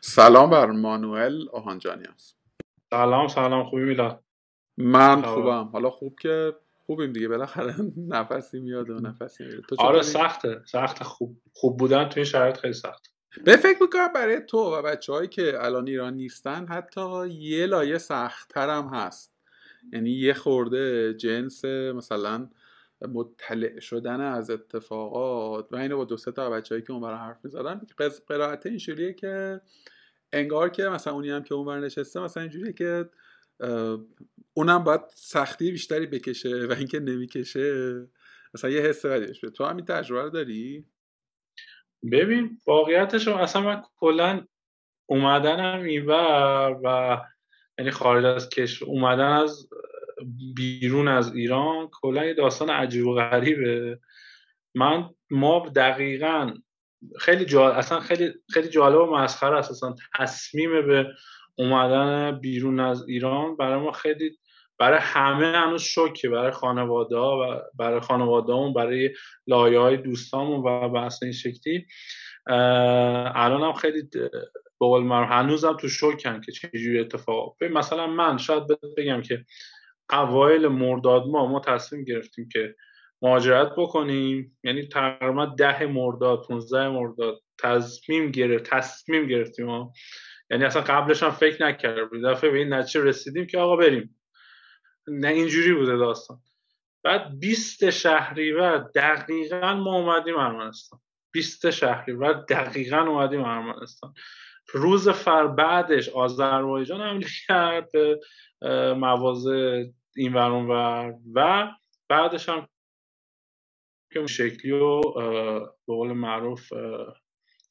سلام بر مانوئل آهانجانی است سلام سلام خوبی میلاد؟ من خوبم. حالا خوب که خوبیم دیگه. بالاخره نفسی میاد و نفسی میاد تو آره سخته سخت خوب خوب بودن توی شرایط خیلی سخت به فکر می‌کنم برای تو و بچه هایی که الان ایران نیستن حتی یه لایه سختتر هم هست. یعنی یه خورده جنس مثلا مطلع شدن از اتفاقات و اینو با دو سه تا بچه‌ای که اون حرف می‌زدن قرائت این شکلیه که انگار که مثلا اونی هم که اونور نشسته مثلا اینجوریه که اونم باید سختی بیشتری بکشه و اینکه نمی‌کشه. مثلا یه حس بدیش تو همین تجربه رو داری؟ ببین واقعیتش اصلا من کلا اومدنم اینور و یعنی خارج از کشور اومدن از بیرون از ایران کلا یه داستان عجیب و غریبه. من ما دقیقا خیلی جال اصلا خیلی خیلی جالب و مسخره است. اصلا تصمیم به اومدن بیرون از ایران برای ما خیلی برای همه هنوز شوکه. برای خانواده و برای خانواده برای لایه های دوستامون و بحث این شکلی. الان هم خیلی بقول من هنوزم تو شوکن که چجوری اتفاق مثلا من شاید بگم که اوایل مرداد ما ما تصمیم گرفتیم که مهاجرت بکنیم. یعنی تقریبا ده مرداد 15 مرداد تصمیم گرفت تصمیم گرفتیم ما. یعنی اصلا قبلش هم فکر نکردیم دفعه به این نتیجه رسیدیم که آقا بریم. نه اینجوری بوده داستان. بعد 20 شهریور دقیقا ما اومدیم ارمنستان. 20 شهریور دقیقا اومدیم ارمنستان. روز فر بعدش آذربایجان حمله کرد به مواضع این ور و بعدش هم که شکلی و به قول معروف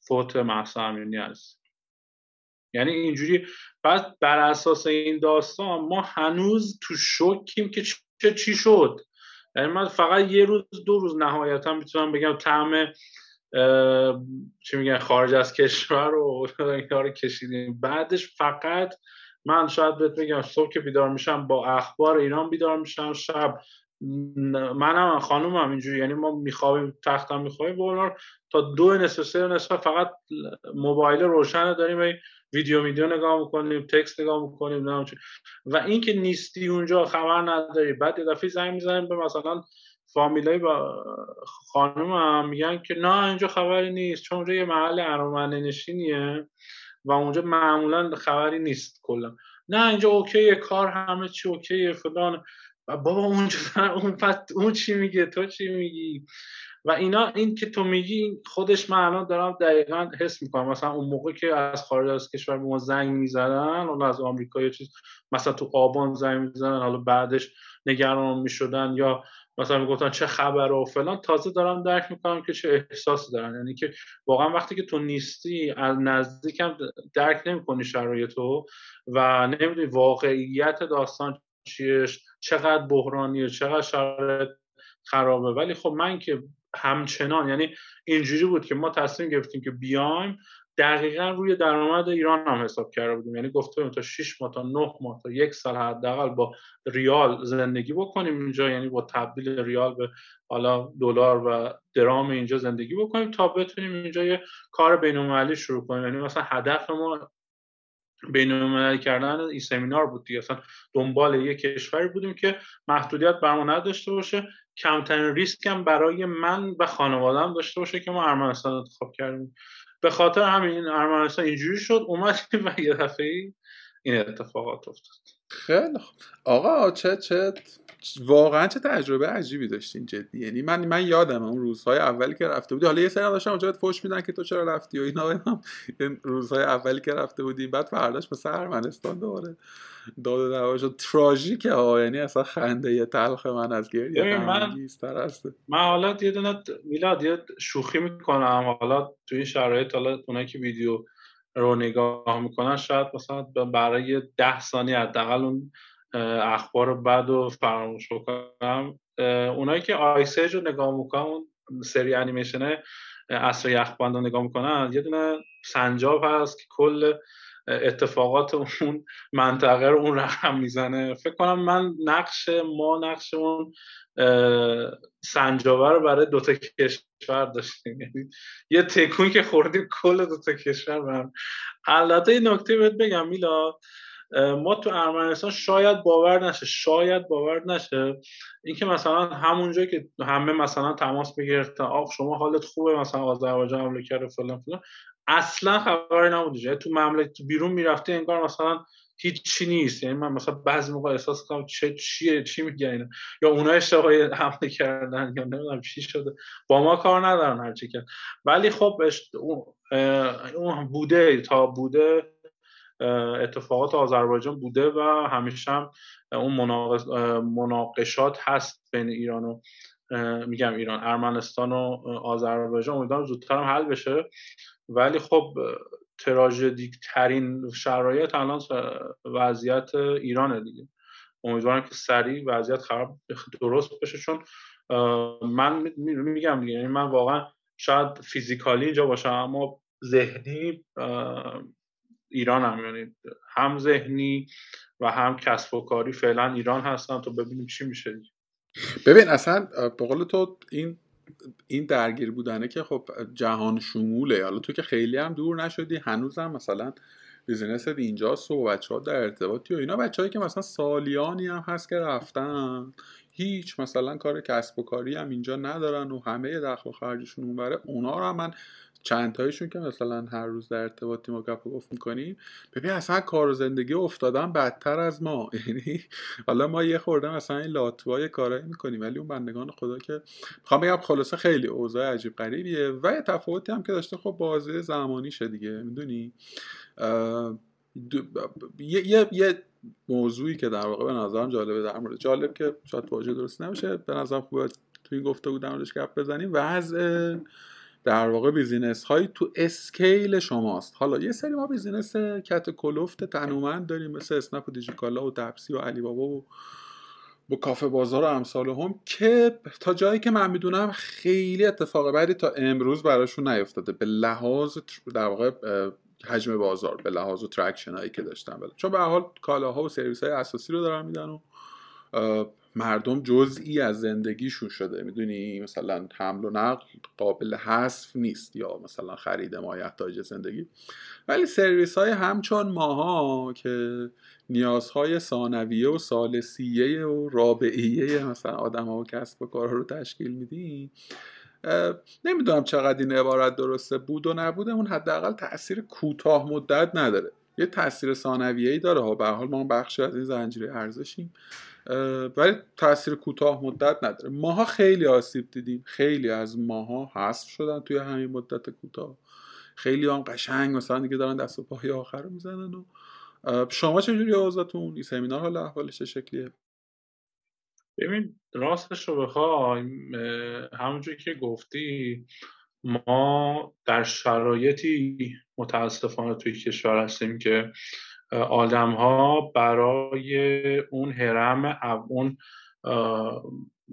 فوت محسا امینی هست. یعنی اینجوری بعد بر اساس این داستان ما هنوز تو شکیم که چه چی شد. یعنی من فقط یه روز دو روز نهایتا می‌تونم بگم طعم چی میگن خارج از کشور رو اینا رو کشیدیم. بعدش فقط من شاید بهت بگم صبح که بیدار میشم با اخبار ایران بیدار میشم شب منم خانومم اینجوری یعنی ما میخوابیم تختم میخوابیم. بولار تا دو نصف سه نصف فقط موبایل روشن داریم ویدیو ویدیو نگاه می‌کنیم تکست نگاه می‌کنیم و اینکه نیستی اونجا خبر نداری. بعد یه دفعه زنگ می‌زنیم به مثلا فامیلای با خانم هم میگن که نه اینجا خبری نیست. چون اونجا یه محل ارامنه نشینیه و اونجا معمولا خبری نیست کلا. نه اینجا اوکیه کار همه چی اوکیه فلان. و بابا اونجا اون اون چی میگه تو چی میگی؟ و اینا این که تو میگی خودش من الان دارم دقیقا حس می‌کنم. مثلا اون موقع که از خارج از کشور به ما زنگ می‌زدن اون از آمریکا یه چیز مثلا تو آبان زنگ می‌زدن حالا بعدش نگران می‌شدن یا مثلا می‌گفتن چه خبر و فلان تازه دارم درک می‌کنم که چه احساسی دارن. یعنی که واقعا وقتی که تو نیستی از نزدیکم درک نمی‌کنی شرایط تو و نمی‌دونی واقعیت داستان چیش چقدر بحرانیه چقدر شرایط خرابه. ولی خب من که همچنان یعنی اینجوری بود که ما تصمیم گرفتیم که بیایم دقیقا روی درآمد ایران هم حساب کرده بودیم. یعنی گفته تا 6 ماه تا 9 ماه تا یک سال حداقل با ریال زندگی بکنیم اینجا. یعنی با تبدیل ریال به حالا دلار و درام اینجا زندگی بکنیم تا بتونیم اینجا یه کار بین‌المللی شروع کنیم. یعنی مثلا هدف ما بین کردن این سمینار بود دیگه. اصلا دنبال یه کشوری بودیم که محدودیت برمون نداشته باشه. کمترین ریسک هم برای من و خانوادم داشته باشه که ما ارمنستان انتخاب کردیم. به خاطر همین ارمنستان اینجوری شد اومدیم و یه دفعه این اتفاقات افتاد. خیلی خوب. آقا چه چه واقعا چه تجربه عجیبی داشتین جدی. یعنی من من یادم اون روزهای اولی که رفته بودی. حالا یه سری داشتم اونجا فوش میدن که تو چرا رفتی و اینا این روزهای اولی که رفته بودی بعد فرداش به ارمنستان دوباره داد دعوا شد. تراژیکه ها. یعنی اصلا خنده یه تلخ من از گریه من من حالا یه دونه میلاد یه شوخی می‌کنم. حالا تو این شرایط حالا اونایی که ویدیو رو نگاه می‌کنن شاید مثلا برای ده ثانیه حداقل اون اخبار بد و فراموش بکنم. اونایی که آیسیج رو نگاه می‌کنن سری انیمیشن اصر یخبند رو نگاه می‌کنن یه دونه سنجاب هست که کل اتفاقات اون منطقه رو اون رقم می‌زنه. فکر کنم من نقش ما نقش اون سنجابه رو برای دوتا کشور داشتیم. یعنی یه تکون که خوردیم کل دوتا کشور برم البته این نکته بهت بگم میلاد ما تو ارمنستان شاید باور نشه شاید باور نشه. اینکه مثلا همونجا که همه مثلا تماس می‌گرفتن آخ شما حالت خوبه مثلا آذربایجان حمله کرده فلان فلان. اصلا خبری نبوده تو مملکت بیرون می‌رفته انگار مثلا هیچی نیست. یعنی من مثلا بعضی موقع احساس کنم چه چیه چی میگن اینا. یا اونا اشتباهی حمله کردن یا نمی‌دونم چی شده. با ما کار ندارن هرچی کرد ولی خب اون بوده تا بوده اتفاقات آذربایجان بوده و همیشه هم اون مناقشات هست بین ایران و میگم ایران ارمنستان و آذربایجان امیدوارم زودتر حل بشه. ولی خب تراژدیک ترین شرایط الان وضعیت ایرانه دیگه. امیدوارم که سریع وضعیت خراب درست بشه. چون من میگم دیگه یعنی من واقعا شاید فیزیکالی اینجا باشم اما ذهنی ایران هم یعنی هم ذهنی و هم کسب و کاری فعلا ایران هستن. تو ببینیم چی میشه ببین اصلا به قول تو این این درگیر بودنه که خب جهان شموله. حالا تو که خیلی هم دور نشدی هنوزم مثلا بیزینس اینجاست و بچه ها در ارتباطی و اینا. بچه که مثلا سالیانی هم هست که رفتن هیچ مثلا کار کسب و کاری هم اینجا ندارن و همه دخل و خرجشون اونوره اونا رو من چند تایشون که مثلا هر روز در ارتباطی ما گپ گفت می‌کنیم ببین اصلا کار و زندگی افتادن بدتر از ما. یعنی حالا ما یه خورده مثلا این لاتوهای کارایی می‌کنیم ولی اون بندگان خدا که می‌خوام بگم خلاصه خیلی اوضاع عجیب غریبیه و یه تفاوتی هم که داشته. خب بازی زمانی شه دیگه می‌دونی؟ یه, یه, موضوعی که در واقع به نظرم جالبه در مورد جالب که شاید واژه درست نمیشه به نظرم خوبه توی گفته بودم روش گپ بزنیم. وضع در واقع business هایی تو scale شماست. حالا یه سری ما business کت و کلفت تنومند داریم مثل اسنپ و دیجیکالا و تپسی و علی بابا و با کافه بازار و امثال هم که تا جایی که من می‌دونم خیلی اتفاق بعدی تا امروز براشون نیفتاده. به لحاظ در واقع حجم بازار به لحاظ و traction هایی که داشتن. بله. چون به حال کالاها و سرویس های اساسی رو دارن میدن و مردم جزئی از زندگیشون شده. می‌دونی؟ مثلا حمل و نقل قابل حذف نیست یا مثلا خرید مایحتاج زندگی. ولی سرویس های همچون ماها که نیازهای ثانویه و ثالثیه و رابعیه مثلا آدم ها و کسب و کارها رو تشکیل میدیم نمی‌دونم چقدر این عبارت درسته. بود و نبود اون حداقل تاثیر کوتاه مدت نداره. یه تاثیر ثانویه‌ای ای داره. ها به حال ما بخشی از این زنجیره ارزشیم. ولی تاثیر کوتاه مدت نداره. ماها خیلی آسیب دیدیم. خیلی از ماها حذف شدن توی همین مدت کوتاه. خیلی هم قشنگ مثلا دیگه دارن دست و پای آخر رو می‌زنن و شما چجوری اوضاعتون این سمینار حالا احوالش شکلیه؟ ببین راستش رو بخوایم همونجوری که گفتی ما در شرایطی متاسفانه توی کشور هستیم که آدم ها برای اون حرم اون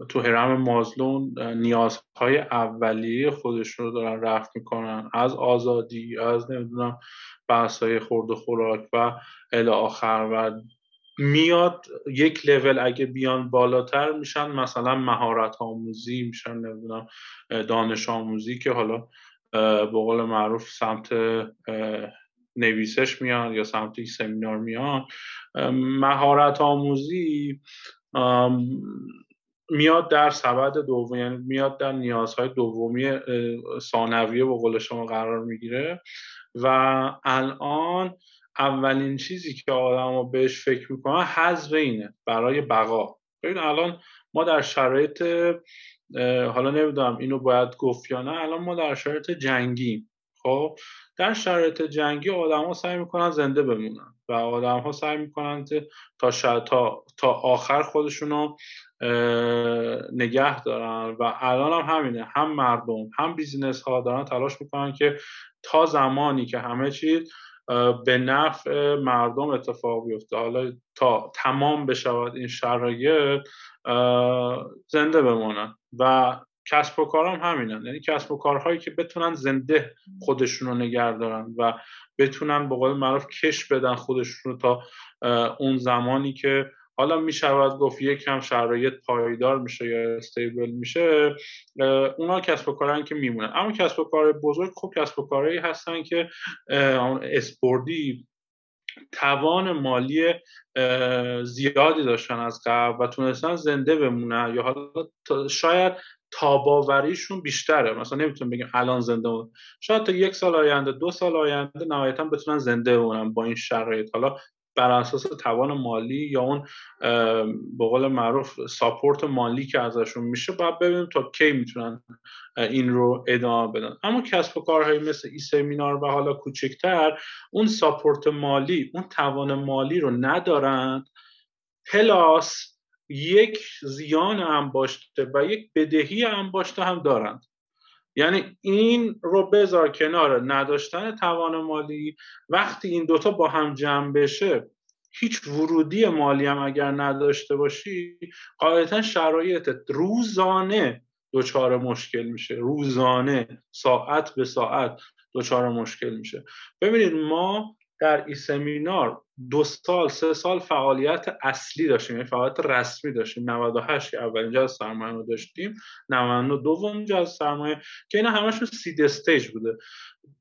تو حرم مازلون نیازهای اولیه خودش رو دارن رفت می‌کنن. از آزادی از نمی‌دونم بحثای خورد و خوراک و الی آخر و میاد یک لول اگه بیان بالاتر میشن مثلا مهارت آموزی میشن نمی‌دونم دانش آموزی که حالا به قول معروف سمت نویسش میان یا سمت سمینار میان مهارت آموزی میاد در سبد دوم یعنی میاد در نیازهای دومی ثانویه به قول شما قرار می‌گیره. و الان اولین چیزی که آدم بهش فکر می‌کنن حذف اینه برای بقا. ببین الان ما در شرایط حالا نمی‌دونم اینو باید گفت یا نه الان ما در شرایط جنگی خب؟ در شرایط جنگی آدم ها سعی می‌کنن زنده بمونن و آدم ها سعی می‌کنن تا, تا, تا آخر خودشونو نگه دارن و الان هم همینه هم مردم هم بیزینس ها دارن تلاش می‌کنن که تا زمانی که همه چیز به نفع مردم اتفاق بیفته. حالا تا تمام بشود این شرایط زنده بمونن. و کسب و کار هم همینن. یعنی کسب و کارهایی که بتونن زنده خودشون رو نگه دارن و بتونن به قول معروف کش بدن خودشون رو تا اون زمانی که حالا می شود گفت یک شرایط پایدار میشه یا استیبل میشه اونا کسب و کارن که میمونن. اما کسب و کار بزرگ خب کسب و کارهایی هستن که اسپوردی توان مالی زیادی داشتن از قبل و تونستن زنده بمونن یا حالا شاید تاباوریشون بیشتره. مثلا نمی‌تونم بگیم الان زنده مون شاید تا یک سال آینده دو سال آینده نهایتا بتونن زنده بمونن با این شرایط. حالا بر اساس توان مالی یا اون به قول معروف ساپورت مالی که ازشون میشه باید ببینیم تا کی می‌تونن این رو ادامه بدن. اما کسب و کارهایی مثل ای سمینار و حالا کوچکتر اون ساپورت مالی اون توان مالی رو ندارند پلاس یک زیان انباشته و یک بدهی انباشته هم دارند. یعنی این رو بذار کنار نداشتن توان مالی وقتی این دوتا با هم جمع بشه هیچ ورودی مالی هم اگر نداشته باشی قاعدتا شرایط روزانه دچار مشکل میشه. روزانه ساعت به ساعت دچار مشکل میشه. ببینید ما در ای سمینار دو سال سه سال فعالیت اصلی داشتیم یعنی فعالیت رسمی داشتیم. 98 که اولین جز سرمایه رو داشتیم 92 دوم جز سرمایه که اینا همشون سید استیج بوده.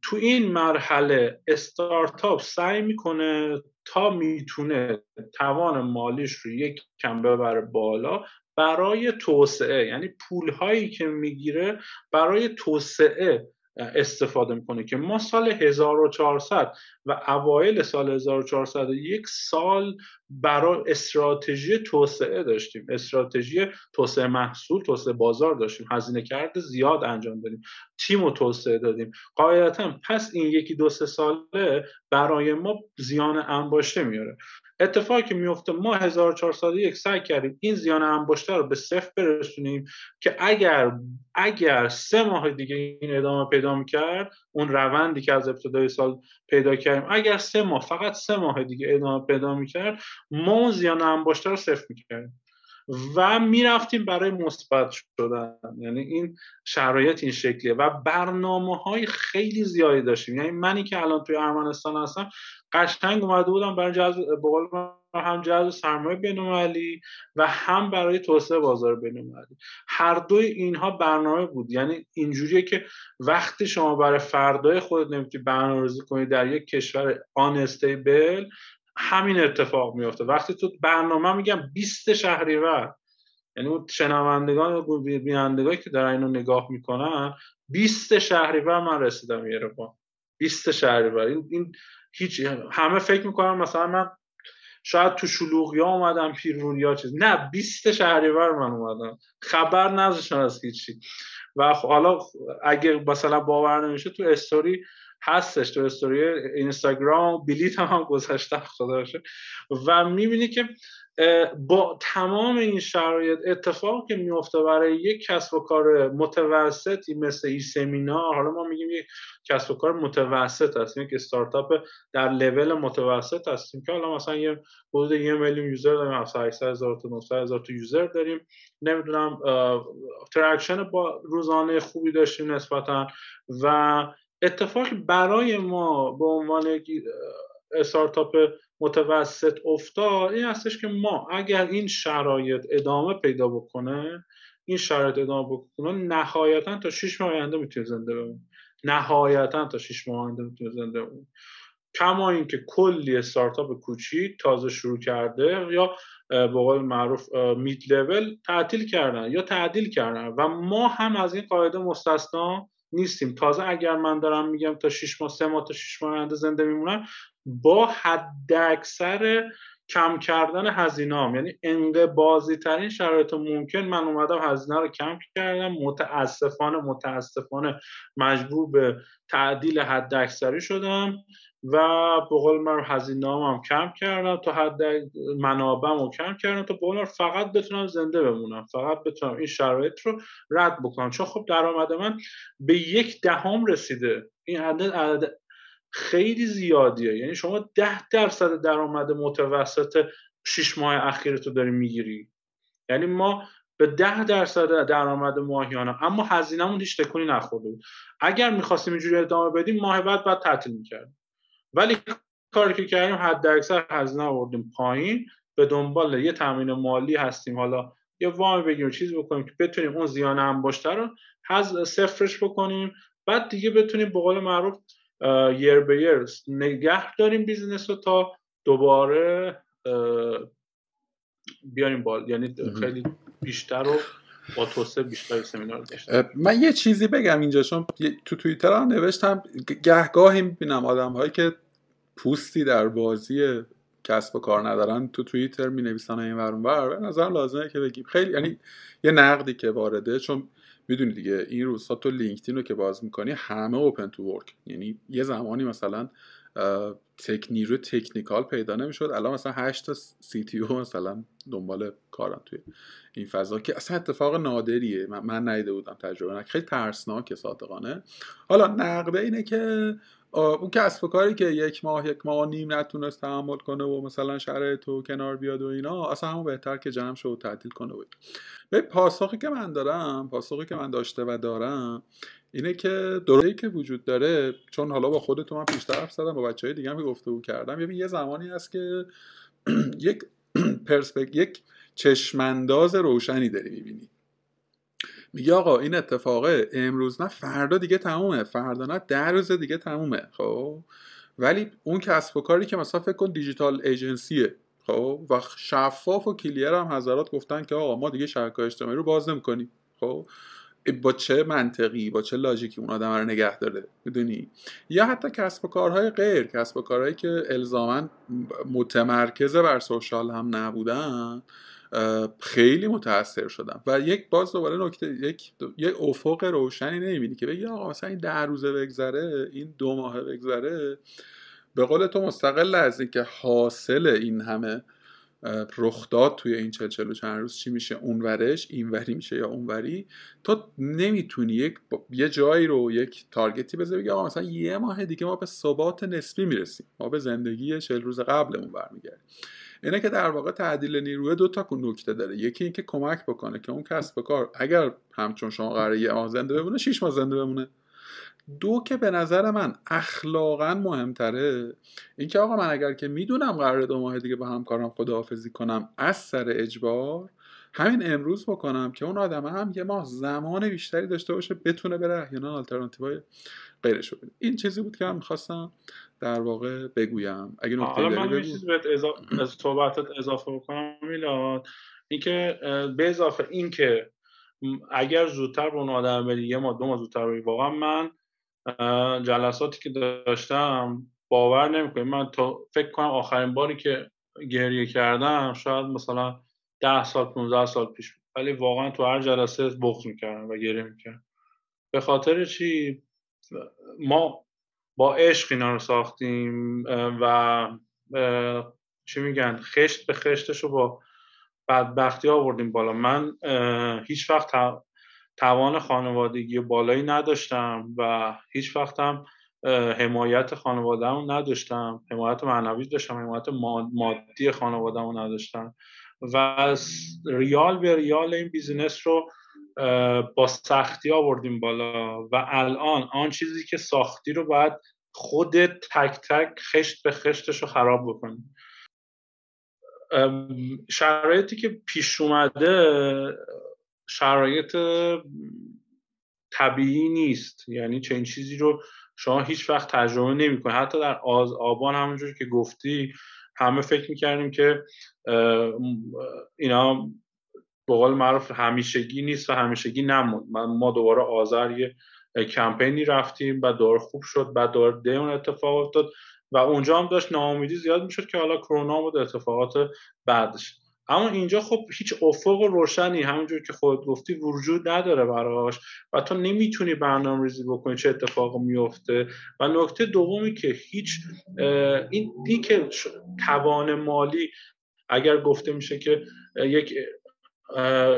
تو این مرحله استارتاپ سعی می‌کنه تا می‌تونه توان مالیش رو یک کم ببره بالا برای توسعه یعنی پول هایی که می‌گیره برای توسعه استفاده می‌کنه که ما سال 1400 و اوایل سال 1401 سال برای استراتژی توسعه داشتیم. استراتژی توسعه محصول توسعه بازار داشتیم. هزینه کرده زیاد انجام دادیم. تیم و توسعه دادیم. قاعدتا پس این یکی دو سه ساله برای ما زیان انباشته میاره اتفاقی که میفته ما 1401 سعی کردیم این زیان انباشته رو به صفر برسونیم که اگر اگر سه ماه دیگه این ادامه پیدا می‌کرد اون روندی که از ابتدای سال پیدا کردیم اگر سه ماه فقط سه ماه دیگه ادامه پیدا می‌کرد ما اون زیان انباشته رو صفر می‌کردیم و می‌رفتیم برای مثبت شدن. یعنی این شرایط این شکلیه. و برنامه های خیلی زیادی داشتیم. یعنی منی که الان توی ارمنستان هستم قشنگ اومده بودم برای جذب هم جذب سرمایه بینالمللی و هم برای توسعه بازار بینالمللی هر دوی اینها برنامه بود. یعنی اینجوریه که وقتی شما برای فردای خودت نمی‌تونی برنامه‌ریزی کنی در یک کشور آن استیبل همین اتفاق میفته وقتی تو برنامه میگم 20 شهریور یعنی اون شنوندگان و بینندگانی که دارن اینو نگاه می‌کنن 20 شهریور من رسیدم یه 20 شهریور. این, این هیچ همه فکر می‌کنن مثلا من شاید تو شلوغیا اومدم پیرونیا چیز. نه 20 شهریور من اومدم. خبر نذاشتن از هیچی. و حالا اگه مثلا باور نمیشه تو استوری هستش تو استوری اینستاگرام بلیت هم, هم گذاشتم خدا و می‌بینی که با تمام این شرایط اتفاق که میفته برای یک کسب و کار متوسطی مثل این سمینار حالا ما میگیم یک کسب و کار متوسط هستیم یک استارتاپ در لول متوسط هستیم که حالا مثلا یه حدود یه میلیون یوزر داریم 800 هزار تا 900 هزار تا یوزر داریم. نمی‌دونم traction های روزانه خوبی داشتیم نسبتا و اتفاق برای ما به عنوان استارتاپ متوسط افتاد این هستش که ما اگر این شرایط ادامه پیدا بکنه این شرایط ادامه بکنه نهایتا تا 6 ماه آینده می‌تونه زنده بمونه نهایتا تا 6 ماه آینده می‌تونه زنده بمونه کما اینکه کلی استارتاپ کوچیک تازه شروع کرده یا به قول معروف میت لول تعطیل کردن یا تعدیل کردن و ما هم از این قاعده مستثنا نیستیم. تازه اگر من دارم میگم تا 6 ماه 3 ماه تا 6 ماه آینده زنده میمونم با حد اکثر کم کردن هزینه یعنی انقبازی ترین شرایط ممکن من اومدم هزینه رو کم کردم. متاسفانه متاسفانه مجبور به تعدیل حد اکثری شدم. و به قول من هزینه هم کم کردم تا حد منابعم رو کم کردم تا به فقط بتونم زنده بمونم فقط بتونم این شرایط رو رد بکنم. چون خب درآمد من به یک دهم رسیده. این عدد عدد خیلی زیادیه. یعنی شما ده درصد درآمد متوسط شیش ماه اخیر تو داری می‌گیری. یعنی ما به ده درصد درآمد ماهیانه. اما هزینهمون هیچ تکونی نخورده بود. اگر می‌خواستیم اینجوری ادامه بدیم ماه بعد بعد تعطیل می‌کردیم. ولی کاری که کردیم حد اکثر هزینه آوردیم پایین. به دنبال یه تامین مالی هستیم. حالا یه وام بگیریم چیز بکنیم که بتونیم اون زیان انباشته رو حز صفرش بکنیم. بعد دیگه بتونیم به قول معروف یر به یر نگه داریم business رو تا دوباره بیاریم بالا یعنی خیلی بیشتر رو با توسعه بیشتر سمینار داشتم من یه چیزی بگم اینجا چون تو توییتر هم نوشتم گهگاهی می‌بینم آدم هایی که پوستی در بازی کسب و کار ندارن تو توییتر می نویسن این ور به نظر لازمه که بگیم. خیلی یعنی یه نقدی که وارده چون می‌دونی دیگه این روزها تو لینکدین رو که باز می‌کنی همه اوپن تو ورک یعنی یه زمانی مثلا تک نیرو تکنیکال پیدا نمی‌شد. الان مثلا 8 تا سی تی او مثلا دنبال کارن توی این فضا که اصلا اتفاق نادریه. من, من نیده بودم تجربه. نک خیلی ترسناکه صادقانه. حالا نقده اینه که اون کسب و کاری که یک ماه یک ماه نیم نتونست تحمل کنه و مثلا شرایط تو کنار بیاد و اینا اصلا همون بهتر که جمع شد و تعطیل کنه و به پاسخی که من دارم پاسخی که من داشته و دارم اینه که دوره‌ای که وجود داره چون حالا با خودتون من پیشتر حرف زدم با بچه های دیگه هم گفته کردم یه زمانی هست که یک پرسپک یک چشمانداز روشنی داری می‌بینی. میگه آقا این اتفاقه امروز نه فردا دیگه تمومه. فردا نه در روز دیگه تمومه. خب؟ ولی اون کسب و کاری که مثلا فکر کن دیجیتال ایجنسیه. خب؟ و شفاف و کلیر هم حضرات گفتن که آقا ما دیگه شبکه اجتماعی رو باز نمی‌کنیم. خب؟ با چه منطقی با چه لاجیکی اون آدم رو نگه داره؟ می‌دونی؟ یا حتی کسب و کارهای غیر کسب و کارهایی که الزاما متمرکز بر سوشال هم نبودن خیلی متاثر شدم. و یک باز دوباره نکته یک یک افق روشنی نمی‌بینی که بگی آقا مثلا این ده روزه بگذره این دو ماه بگذره. به قول تو مستقل از اینکه حاصل این همه رخ توی این چل چل و چند روز چی میشه اونورش اینوری میشه یا اونوری تو نمی‌تونی یک یه جایی رو یک تارگتی بذاری بگی آقا مثلا یه ماه دیگه ما به ثبات نسبی می‌رسیم. ما به زندگی چل روز قبلمون برمیگردیم. اینه که در واقع تعدیل نیروی دو تا نکته داره. یکی اینکه کمک بکنه که اون کسب کار اگر همچون شما قراره یه ماه زنده بمونه شیش ماه زنده بمونه. دو که به نظر من اخلاقا مهمتره اینکه آقا من اگر که می‌دونم قرار دو ماه دیگه با همکارم خداحافظی کنم از سر اجبار همین امروز بکنم که اون آدم هم یه ماه زمان بیشتری داشته باشه بتونه بره. احیانا آلترناتیوهای غیرش رو این چیزی بود که من می‌خواستم در واقع بگویم. اگه نکته حالا من چیزی بهت از صحبتت اضافه بکنم میلاد. اینکه به اضافه اینکه اگر زودتر به اون آدم بری یه ماه دو ماه زودتر بری واقعا من جلساتی که داشتم باور نمی‌کنم. من تا فکر کنم آخرین باری که گریه کردم شاید مثلا ده سال 15 سال پیش بود. ولی واقعا تو هر جلسه بغض می‌کردم و گریه می‌کردم. به خاطر چی؟ ما با عشق اینا رو ساختیم و چی میگن خشت به خشتش رو با بدبختی آوردیم بالا. من هیچ وقت توان خانوادگی بالایی نداشتم و هیچ وقتم حمایت خانوادهمو نداشتم. حمایت معنوی داشتم حمایت مادی خانوادهمو نداشتم. و ریال به ریال این بیزینس رو با سختی آوردیم بالا. و الان آن چیزی که ساختی رو باید خودت تک تک خشت به خشتش رو خراب بکنی. شرایطی که پیش اومده شرایط طبیعی نیست. یعنی چنین چیزی رو شما هیچ وقت تجربه نمی‌کنی. حتی در آز آبان همونجور که گفتی همه فکر می‌کردیم که اینا به قول معروف همیشگی نیست و همیشگی نموند. ما دوباره آذر یه کمپینی رفتیم و دور خوب شد. بعد دوباره دیون اتفاق افتاد و اونجا هم داشت ناامیدی زیاد می‌شد که حالا کرونا بود اتفاقات بعدش. اما اینجا خب هیچ افق روشنی همونجور که خود گفتی وجود نداره براش و تو نمی‌تونی برنامه ریزی بکنی چه اتفاق میفته و نکته دومی که هیچ این دی که توان مالی اگر گفته میشه که یک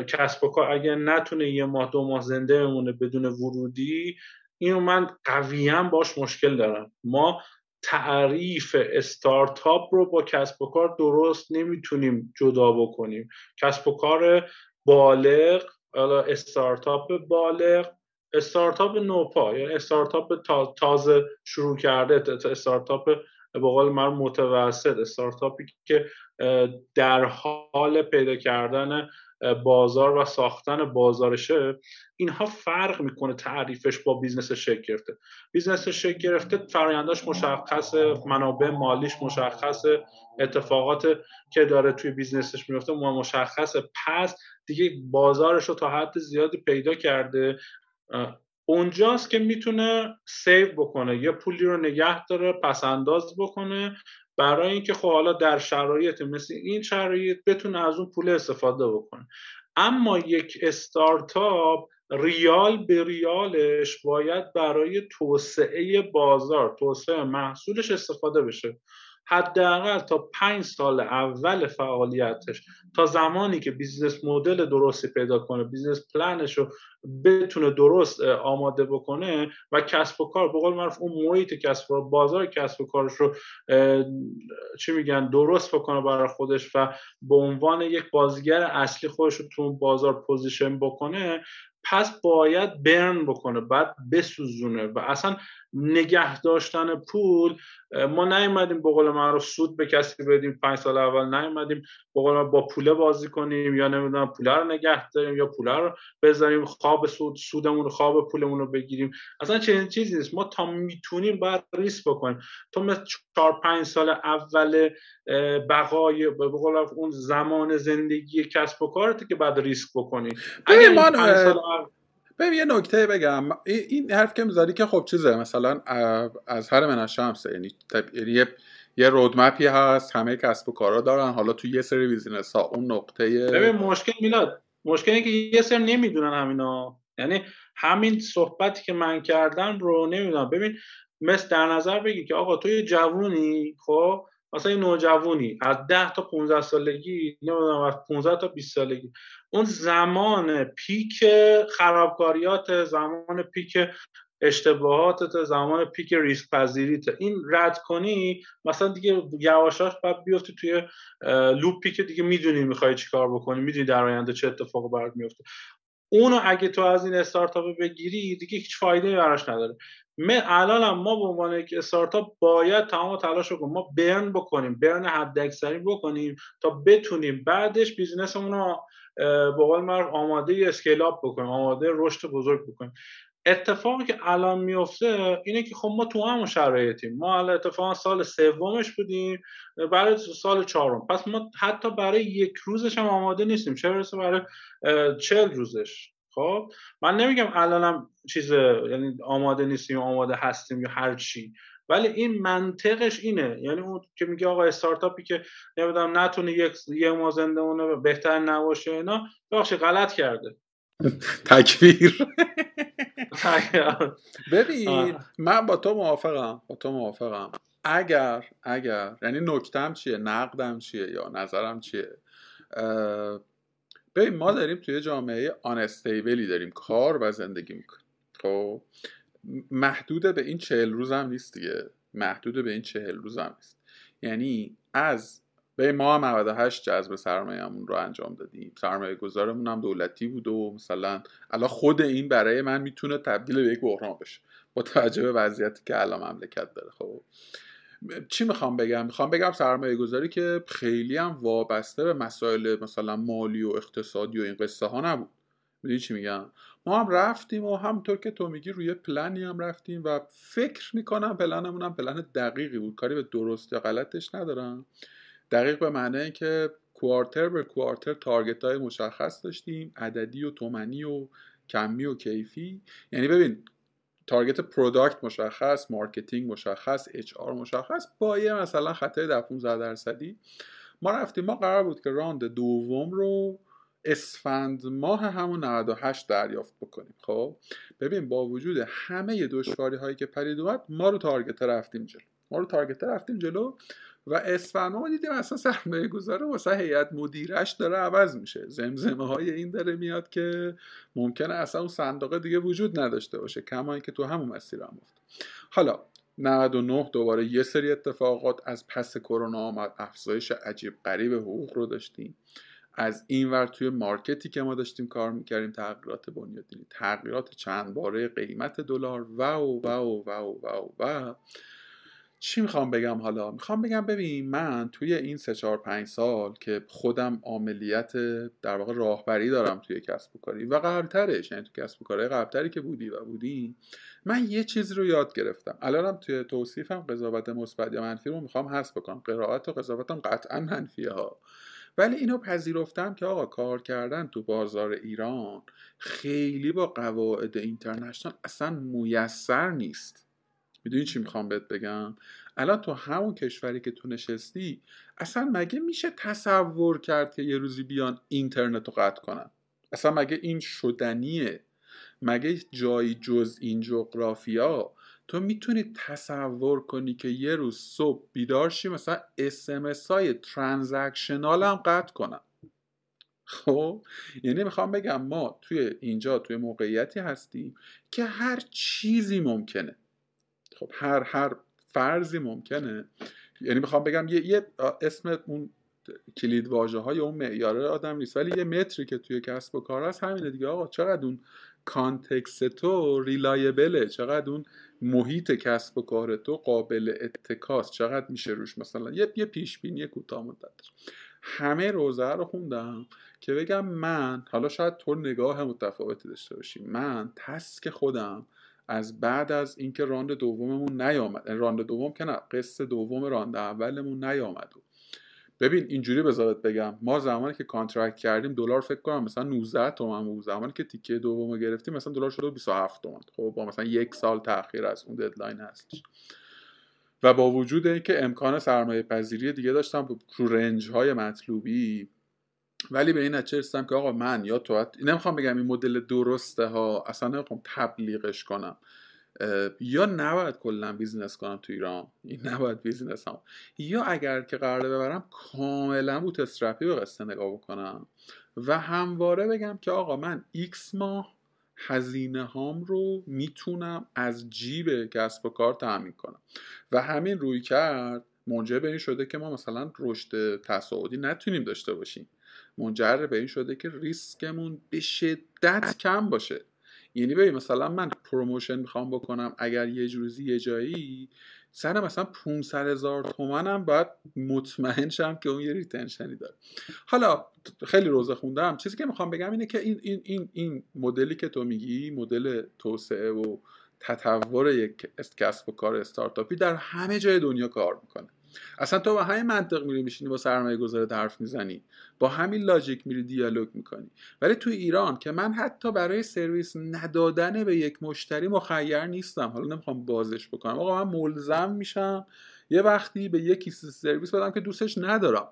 کسب و کار. اگر نتونه یه ماه دو ماه زنده بمونه بدون ورودی اینو من قویا باش مشکل دارم. ما تعریف استارتاپ رو با کسب و کار درست نمی‌تونیم جدا بکنیم. کسب و کار بالغ استارتاپ بالغ استارتاپ نوپا یعنی استارتاپ تازه شروع کرده استارتاپ به قول من متوسط استارتاپی که در حال پیدا کردن بازار و ساختن بازارشه اینها فرق می‌کنه تعریفش با business شکل گرفته. business شکل گرفته فراینداش مشخص منابع مالیش مشخص اتفاقات که داره توی business ش میفته مشخصه. پس دیگه بازارش رو تا حد زیادی پیدا کرده. اونجاست که می‌تونه save بکنه. یه پولی رو نگه داره پس انداز بکنه. برای اینکه خب حالا در شرایط مثل این شرایط بتونه از اون پول استفاده بکنه. اما یک استارتاپ ریال به ریالش باید برای توسعه بازار توسعه محصولش استفاده بشه. حداقل تا پنج سال اول فعالیتش تا زمانی که business model درستی پیدا کنه business plan ش رو بتونه درست آماده بکنه و کسب و کار به قول معروف اون محیط کسب و بازار کسب و کارش رو چی میگن درست بکنه برای خودش و به عنوان یک بازیگر اصلی خودش رو تو بازار position بکنه پس باید burn بکنه بعد بسوزونه و اصلا نگه داشتن پول ما نیومدیم به قول معروف سود به کسی بدیم پنج سال اول نیومدیم به قول با پوله بازی کنیم یا نمی‌دونم پوله رو نگه داریم یا پوله رو بذاریم خواب سود سودمون رو خواب پولمون رو بگیریم. اصلا چنین چیزی نیست. ما تا می‌تونیم باید ریس بکنیم. تو مثل چهار پنج سال اول بقای به قول اون زمان زندگی کسب و کارت که بعد ریسک بکنی. اگه ببین یه نکته بگم. این حرف که می‌ذاری که خب چیزه مثلا از هر من شمسه یعنی, یعنی یه یه رودمپی هست همه کسب و کارا دارن. حالا تو یه سری بیزینس ها اون نقطه ببین مشکل میلاد مشکل اینه که یه سری نمی‌دونن همینا. یعنی همین صحبتی که من کردم رو نمی‌دونم. ببین مثل در نظر بگی که آقا تو یه جوونی خب؟ مثلا یه نوجوانی از 10 تا 15 سالگی نمی‌دونم از 15 تا 20 سالگی. اون زمان peak خرابکاریات زمان peak اشتباهاتت زمان peak ریسک پذیریت این رد کنی مثلا دیگه یواش یواش بعد بیفتی توی loop ی که دیگه می‌دونی می‌خوای چیکار بکنی می‌دونی در آینده چه اتفاقی برات میفته اونو اگه تو از این استارتاپ بگیری دیگه هیچ فایده براش نداره. من الان ما به عنوان یک استارتاپ باید تمام تلاش رو ما burn بکنیم burn حد اکثری بکنیم تا بتونیم بعدش business مون رو به قول آماده اسکیل اپ بکنیم آماده رشد بزرگ بکنیم. اتفاقی که الان میفته اینه که خب ما تو همون شرایطیم. ما الان اتفاقا سال سومش بودیم برای سال چهارم. پس ما حتی برای یک روزش هم آماده نیستیم. چه برسه برای چل روزش؟ خب؟ من نمیگم الانم چیز یعنی آماده نیستیم آماده هستیم یا هر چی. ولی این منطقش اینه. یعنی اون که میگه آقا استارتاپی که نمی‌دونم نتونه یک یه ما زنده اونه بهتر نباشه اینا بخش غلط کرده. تکبیر. ببین من با تو موافقم با تو موافقم. اگر اگر یعنی نکتم چیه؟ نقدم چیه یا نظرم چیه؟ ببین ما داریم توی جامعه آنستیبلی داریم کار و زندگی می‌کنیم. خب؟ محدود به این چهل روز هم نیست دیگه. محدود به این چهل روز هم نیست. یعنی از به ما هم 98 جذب سرمایه‌مون رو انجام دادیم. سرمایه گذارمون هم دولتی بود و مثلا الان خود این برای من می‌تونه تبدیل به یک بحران بشه با توجه به وضعیتی که الان مملکت داره. خب چی می‌خوام بگم؟ می‌خوام بگم سرمایه گذاری که خیلی هم وابسته به مسائل مثلا مالی و اقتصادی و این قصه ها نبود. می‌دونی چی میگم؟ ما هم رفتیم و همطور که تو میگی روی پلنی هم رفتیم و فکر می‌کنم پلنمون هم پلن دقیقی بود. کاری به درست یا غلطش ندارم. دقیق به معنی که quarter به quarter target های مشخص داشتیم عددی و تومنی و کمی و کیفی. یعنی ببین target product مشخص marketing مشخص HR مشخص با یه مثلا خطای در 15 درصدی. ما رفتیم ما قرار بود که round دوم رو اسفند ماه همون 98 دریافت بکنیم. خب؟ ببین با وجود همه دشواری هایی که پدید اومد ما رو target رفتیم جلو. ما رو تارگت رفتیم جلو. و اسفند ما دیدیم اصلا سرمایه گذاره واسه هیئت مدیرش داره عوض میشه. زمزمه های این داره میاد که ممکنه اصلا اون صندوق دیگه وجود نداشته باشه کما که تو همون مسیر هم افت حالا 99 دوباره یه سری اتفاقات از پس کرونا آمد افزایش عجیب غریب حقوق رو داشتیم. از این ور توی مارکتی که ما داشتیم کار می‌کردیم تغییرات بنیادینی تغییرات چند باره قیمت دلار و و و و و و چی می‌خوام بگم حالا؟ می‌خوام بگم ببین من توی این سه چهار پنج سال که خودم عملیت در واقع راهبری دارم توی کسب و کاری و قبلترش یعنی تو کسب و کاری قبلتری که بودی و بودی من یه چیز رو یاد گرفتم. الانم توی توصیفم قضاوت مثبت یا منفی رو می‌خوام حذف بکنم. قرائت و قضاوتم قطعا منفیه ها ولی اینو پذیرفتم که آقا کار کردن تو بازار ایران خیلی با قواعد اینترنشنال اصلا میسر نیست. می‌دونی چی می‌خوام بهت بگم؟ الان تو همون کشوری که تو نشستی اصلا مگه میشه تصور کرد که یه روزی بیان اینترنت رو قطع کنن؟ اصلا مگه این شدنیه؟ مگه جایی جز این جغرافیا؟ تو می‌تونی تصور کنی که یه روز صبح بیدار شی مثلا اسمس های ترانزکشنال هم قطع کنم خب؟ یعنی می‌خوام بگم ما توی اینجا توی موقعیتی هستیم که هر چیزی ممکنه. خب هر هر فرضی ممکنه. یعنی می‌خوام بگم یه, یه اسم اون کلید واژه های اون معیاره آدم نیست ولی یه متری که توی کسب و کار هست همینه دیگه. آقا چقدر اون کانتکست تو ریلایبله؟ چقدر اون محیط کسب و کار تو قابل اتکاست؟ چقدر میشه روش مثلا؟ یه یه پیش بینی کوتاه مدت. همه روزه رو خوندم که بگم من حالا شاید تو نگاه متفاوتی داشته باشی من task خودم از بعد از اینکه round دوممون نیامد round دوم که نه قسط دوم round اولمون نیامد. ببین اینجوری بذارت بگم ما زمانی که contract کردیم دلار فکر کنم مثلا 19 تومن بود. زمانی که تیکه دوم گرفتیم مثلا دلار شده 27 تومن. خب با مثلا یک سال تاخیر از اون deadline هستش. و با وجود اینکه امکان سرمایه پذیری دیگه داشتم رو range های مطلوبی ولی به این نتیجه رسیدم که آقا من یا تو نمی‌خوام بگم این مدل درسته ها اصلا نمی‌خوام تبلیغش کنم. یا نباید کلا business کنم تو ایران این نباید business هم. یا اگر که قراره ببرم کاملا bootstrap ی به قصه نگاه بکنم. و همواره بگم که آقا من X ماه هزینه هام رو می‌تونم از جیب کسب و کار تأمین کنم. و همین رویکرد منجر به این شده که ما مثلا رشد تصاعدی نتونیم داشته باشیم. منجر به این شده که ریسکمون به شدت کم باشه. یعنی ببین مثلا من promotion می‌خوام بکنم اگر یه جوزی یه جایی سر مثلا 500 هزار تومنم باید مطمئن شم که اون یه retention ی داره. حالا خیلی روضه خوندم. چیزی که می‌خوام بگم اینه که این این این این مدلی که تو میگی مدل توسعه و تطور یک کسب و کار استارتاپی در همه جای دنیا کار می‌کنه. اصلا تو با همین منطق میری میشینی با سرمایه گذارت حرف می‌زنی. با همین لاجیک میری دیالوگ می‌کنی. ولی تو ایران که من حتی برای سرویس ندادن به یک مشتری مخیر نیستم. حالا نمی‌خوام بازش بکنم. آقا من ملزم میشم یه وقتی به یکی سرویس بدم که دوستش ندارم.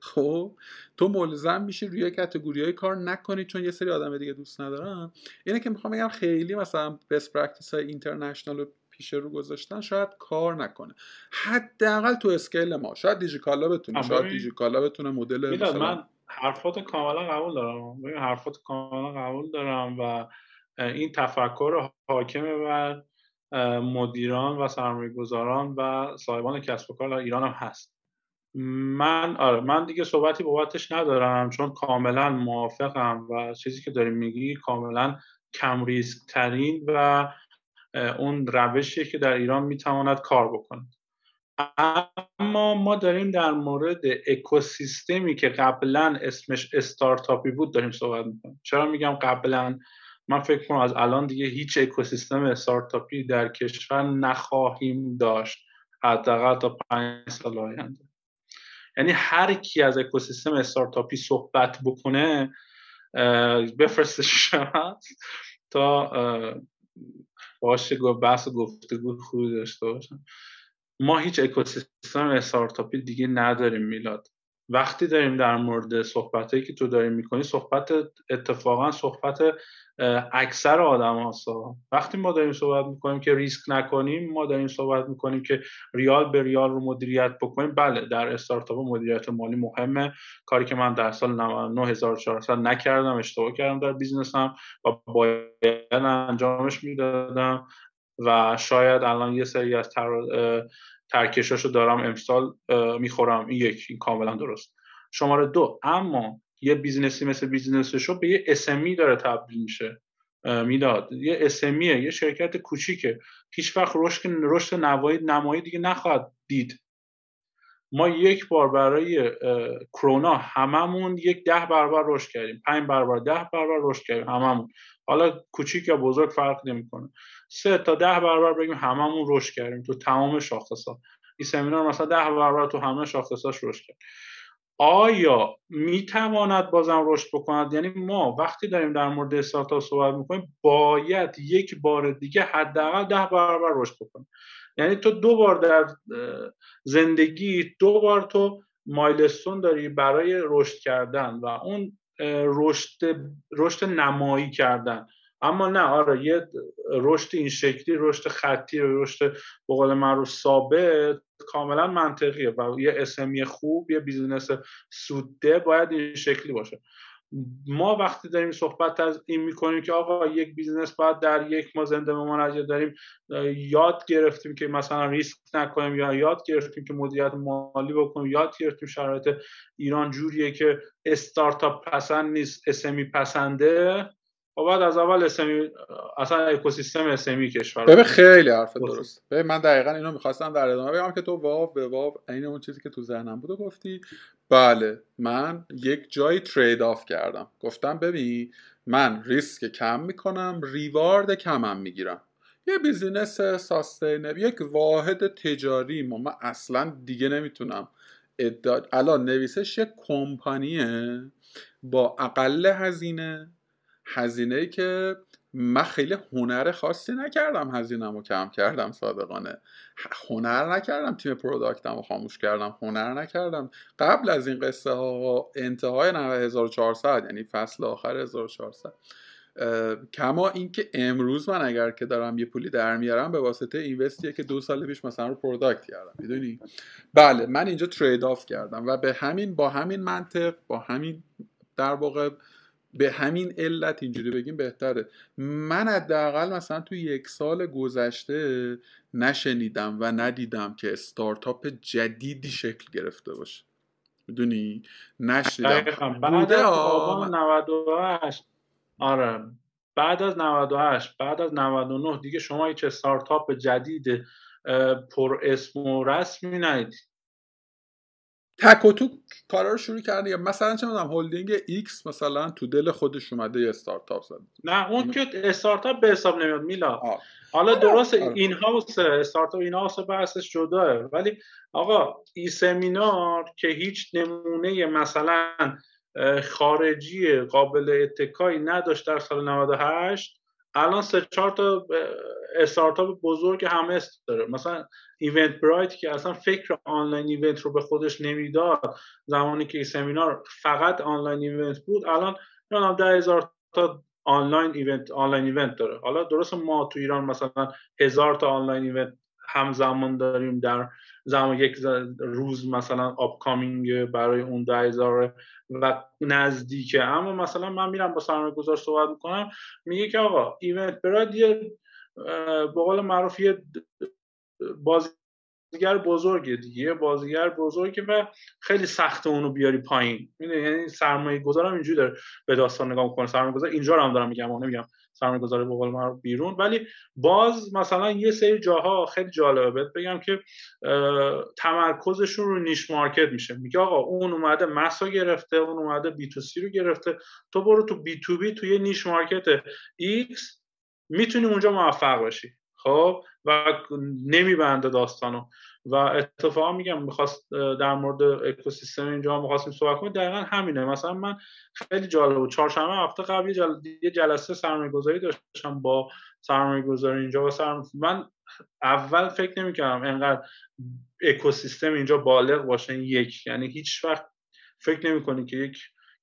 خب تو ملزم میشی روی کتگوری های کار نکنی چون یه سری آدم دیگه دوست ندارن. اینه که می‌خوام بگم خیلی مثلا best practice های international پیش رو گذاشتن شاید کار نکنه. حداقل تو scale ما شاید دیجیکالا بتونه شاید دیجیکالا بتونه مدل مثلا من حرفات کاملا قبول دارم. ببین حرفات کاملا قبول دارم و این تفکر حاکم بر مدیران و سرمایه گذاران و صاحبان کسب و کار ایران هم هست. من آره من دیگه صحبتی بابتش ندارم چون کاملا موافقم و چیزی که داریم میگی کاملا کم ریسک ترین و اون روشیه که در ایران می‌تواند کار بکنه اما ما داریم در مورد اکوسیستمی که قبلا اسمش استارتاپی بود داریم صحبت می‌کنیم. چرا میگم قبلا؟ من فکر کنم از الان دیگه هیچ اکوسیستم استارتاپی در کشور نخواهیم داشت. حداقل تا پنج سال آینده. یعنی هر کی از اکوسیستم استارتاپی صحبت بکنه بفرستش تا باشه بحث گفتگو خوبی داشته باشم. ما هیچ اکوسیستم استارتاپی دیگه نداریم میلاد. وقتی داریم در مورد صحبت که تو داریم می‌کنی صحبت اتفاقا صحبت اکثر آدم هاستا وقتی ما داریم صحبت می‌کنیم که ریسک نکنیم ما داریم صحبت می‌کنیم که ریال به ریال رو مدیریت بکنیم بله در استارتاپ مدیریت مالی مهمه کاری که من در سال 9400 نکردم اشتباه کردم در بیزنسم و باید انجامش می‌دادم و شاید الان یه سری از. ترکشاشو دارم امسال می‌خورم. این یک این کاملا درست. شماره دو اما یه بیزنسی مثل بیزنس شو به یه SME داره تبدیل میشه. می‌داد یه اسمیه یه شرکت کوچیکه. هیچ وقت رشد رشد نوایی نمایی دیگه نخواهد دید. ما یک بار برای کرونا هممون یک ده برابر رشد کردیم. پنج برابر ده برابر رشد کردیم هممون. حالا کوچیک یا بزرگ فرق نمی‌کنه. سه تا ده برابر بگیم هممون رشد کردیم تو تمام شاخصا این سمینار مثلا ده برابر تو همه شاخصاش رشد کرد. آیا می‌تواند بازم رشد بکند؟ یعنی ما وقتی داریم در مورد استارتاپ صحبت می‌کنیم باید یک بار دیگه حداقل ده برابر رشد بکنیم. یعنی تو دو بار در زندگی دو بار تو milestone داری برای رشد کردن و اون رشد رشد نمایی کردن. اما نه آره یه رشد این شکلی رشد خطی رشد به قول معروف ثابت کاملا منطقیه و یه SME خوب یه بیزینس سوده باید این شکلی باشه. ما وقتی داریم صحبت از این می‌کنیم که آقا یک بیزنس باید در یک ما زنده بماند داریم یاد گرفتیم که مثلا ریسک نکنیم یا یاد گرفتیم که مدیریت مالی بکنیم یاد گرفتیم شرایط ایران جوریه که استارتاپ پسند نیست SME پسنده. و بعد از اول SME اصلا اکوسیستم SME کشور ببین خیلی حرف درست. ببین من دقیقا اینو می‌خواستم در ادامه بگم که تو واو به واو عین اون چیزی که تو ذهنم بود گفتی. بله من یک جایی trade off کردم. گفتم ببین من ریسک کم می‌کنم reward کمم می‌گیرم. یه بیزینس sustainable یک واحد تجاری ما من اصلا دیگه نمی‌تونم الان نویسش یک کمپانیه با اقل هزینه. هزینه که من خیلی هنر خاصی نکردم هزینم رو کم کردم صادقانه. هنر نکردم تیم product م رو خاموش کردم هنر نکردم. قبل از این قصه ها انتهای 1400 یعنی فصل آخر 1400 کما اینکه امروز من اگر که دارم یه پولی در میارم به واسطه invest یه که دو سال پیش مثلا رو product کردم می‌دونی؟ بله من اینجا trade off کردم و به همین با همین منطق با همین در واقع به همین علت اینجوری بگیم بهتره. من حداقل مثلا تو یک سال گذشته نشنیدم و ندیدم که استارتاپ جدیدی شکل گرفته باشه. می‌دونی؟ نشنیدم. بعد از 98 آره. بعد از 98 بعد از 99 دیگه شما هیچ استارتاپ جدید پر اسم و رسمی ندیدید تک و تو کارا رو شروع کرده یا مثلا چه می‌دونم هلدینگ X مثلا تو دل خودش اومده یه استارتاپ زد نه اون که استارتاپ به حساب نمیاد میلا حالا آره. درست آره. in-house استارتاپ in-house بحثش جداه ولی آقا ای سمینار که هیچ نمونه مثلا خارجی قابل اتکایی نداشت در سال 98 الان سه چهار تا استارتاپ بزرگ همه داره. مثلا Eventbrite که اصلا فکر online event رو به خودش نمی‌داد زمانی که سمینار فقط online event بود الان یادم ده هزار تا online event online event داره. حالا درست ما تو ایران مثلا هزار تا online event همزمان داریم در زمان یک روز مثلا upcoming برای اون ده هزار و نزدیکه. اما مثلا من میرم با سرمایه گذار صحبت می‌کنم میگه که آقا Eventbrite یه به قول معروف یه بازیگر بزرگه دیگه بازیگر بزرگه و خیلی سخته اونو بیاری پایین. یعنی سرمایه گذارم اینجوری داره به داستان نگاه می‌کنه. سرمایه گذار اینجا رو هم دارم میگم نمیگم. سرمایه گذاری به قول معروف بیرون. ولی باز مثلا یه سری جاها خیلی جالبه بهت بگم که تمرکزشون رو niche market میشه. میگه آقا اون اومده mass و گرفته اون اومده B to C رو گرفته. تو برو تو B to B توی niche market X می‌تونی اونجا موفق باشی. خب؟ و نمیبنده داستانو. و اتفاقا میگم می‌خواست در مورد اکوسیستم اینجا می‌خواستیم صحبت کنیم. دقیقا همینه. مثلا من خیلی جالب بود. چهارشنبه هفته قبل یه جلسه سرمایه گذاری داشتم با سرمایه گذاری اینجا و سرم... من اول فکر نمی‌کردم انقدر اکوسیستم اینجا بالغ باشه. یک یعنی هیچ وقت فکر نمی‌کنی که یک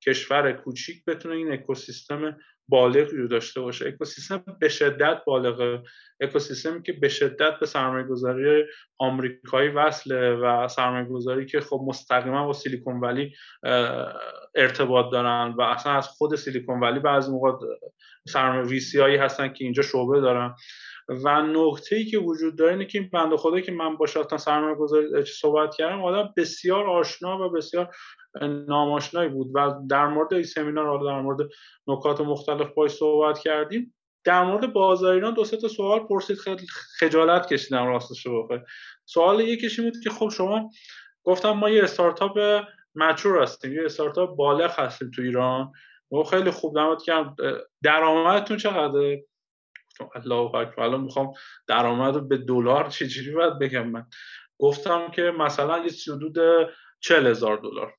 کشور کوچیک بتونه این اکوسیستم بالغی داشته باشه. اکوسیستم به شدت بالغه. اکوسیستمی که به شدت به سرمایه گذاری آمریکایی وصله و سرمایه گذاری که خب مستقیما با سیلیکون ولی ارتباط دارن و اصلا از خود سیلیکون ولی بعضی موقع سرمایه ویسی هایی هستن که اینجا شعبه دارن. و نکته ای که وجود داره اینه که این بنده خدا که من با شاتان سرمایه گذاری صحبت کردم آدم بسیار آشنا و بسیار ناماشنایی بود و در مورد این سمینار در مورد نکات مختلف باش صحبت کردیم. در مورد بازار ایران دو سه تا سوال پرسید خیلی خجالت کشیدم راستش بخوای. سوال یکیش بود که خب شما گفتم ما یه استارتاپ مچور هستیم یه استارتاپ بالغ هستیم تو ایران. و خیلی خوب نماد کردم درآمدتون چقدره؟ الله اکبر. الان می‌خوام درآمد رو به دلار چجوری باید بگم من؟ گفتم که مثلا یه حدود چل هزار دلار.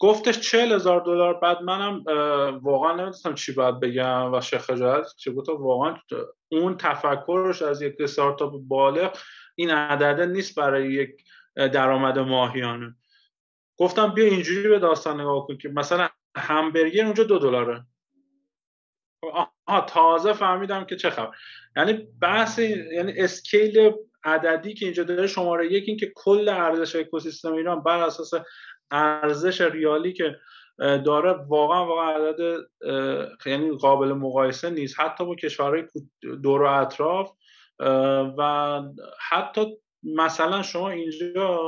گفتش چل هزار دلار بعد منم واقعا نمی‌دونستم چی باید بگم و شیخ خجالت چه گفتم واقعا اون تفکرش از یک استارتاپ بالغ این عدده نیست برای یک درآمد ماهیانه. گفتم بیا اینجوری به داستان نگاه کن که مثلا همبرگر اونجا دو دلاره. آها تازه فهمیدم که چه خبر. یعنی بحث یعنی اسکیل عددی که اینجا داره شماره یک این که کل ارزش اکوسیستم ایران بر اساس ارزش ریالی که داره واقعا واقعا عدد یعنی قابل مقایسه نیست. حتی با کشورهای دور و اطراف و حتی مثلا شما اینجا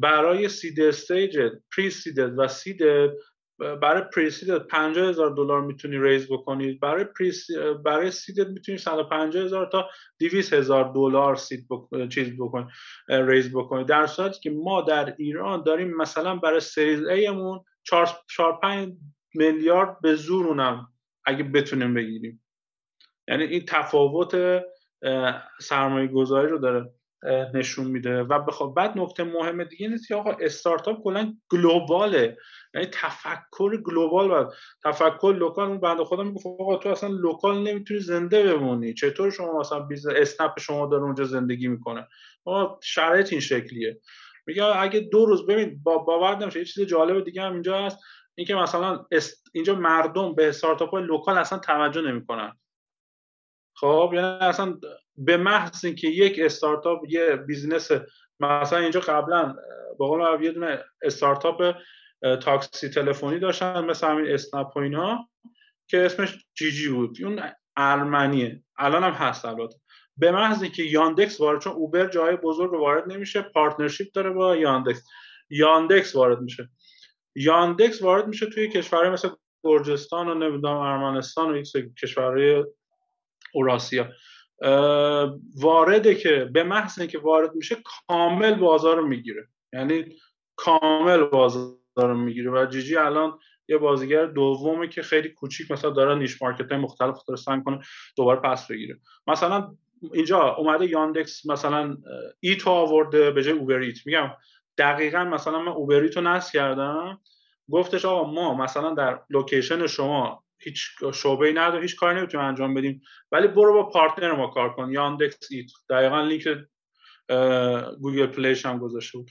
برای seed stage pre-seed و seed برای pre-seed ت 50 هزار دلار می‌تونی raise بکنید برای برای سیدت می‌تونید 150 هزار تا 200 هزار دلار سید بک... چیز بکن ریز بکنید در صورتی که ما در ایران داریم مثلا برای سریز ایمون 4 5 میلیارد به زورونم اگه بتونیم بگیریم. یعنی این تفاوت سرمایه گذاری رو داره. نشون میده. و بخواد بعد نکته مهم دیگه اینه که آقا استارتاپ کلا گلوباله. یعنی تفکر گلوبال و تفکر local اون بنده خدا میگه آقا تو اصلا local نمی‌تونی زنده بمونی. چطور شما مثلا بیزنس اسنپ شما داره اونجا زندگی می‌کنه؟ آقا شرایط این شکلیه. میگه اگه دو روز ببین با باور نمیشه یه چیز جالب دیگه هم اینجا هست. اینکه مثلا اینجا مردم به استارتاپ های local اصلا توجه نمی‌کنن. خب یعنی اصلا به محض اینکه یک استارتاپ یه بیزنس مثلا اینجا قبلا به قول یه دونه استارتاپ تاکسی تلفنی داشتن مثل همین اسنپ و اینا که اسمش جی جی بود. اون ارمنیه الان هم هست البته. به محض اینکه یاندکس وارد چون اوبر جای بزرگ وارد نمیشه partnership داره با یاندکس. یاندکس وارد میشه. یاندکس وارد میشه توی کشورهای مثل گرجستان و نمی‌دونم ارمنستان و یک کشورهای اوراسیا. وارده که به محض اینکه وارد میشه کامل بازار رو می‌گیره. یعنی کامل بازار رو می‌گیره. و جیجی الان یه بازیگر دومه که خیلی کوچیک مثلا داره niche market مختلف داره کنه دوباره پس بگیره. مثلا اینجا اومده یاندکس مثلا Eats و آورده به جای اوبر Eats. میگم دقیقا مثلا من اوبر Eats و نصب کردم. گفتش آقا ما مثلا در location شما هیچ شعبه ای نداره هیچ کاری نمی‌تونیم انجام بدیم. ولی برو با partner ما کار کن یاندکس Eats دقیقا لینک گوگل پلیش هم گذاشته بود.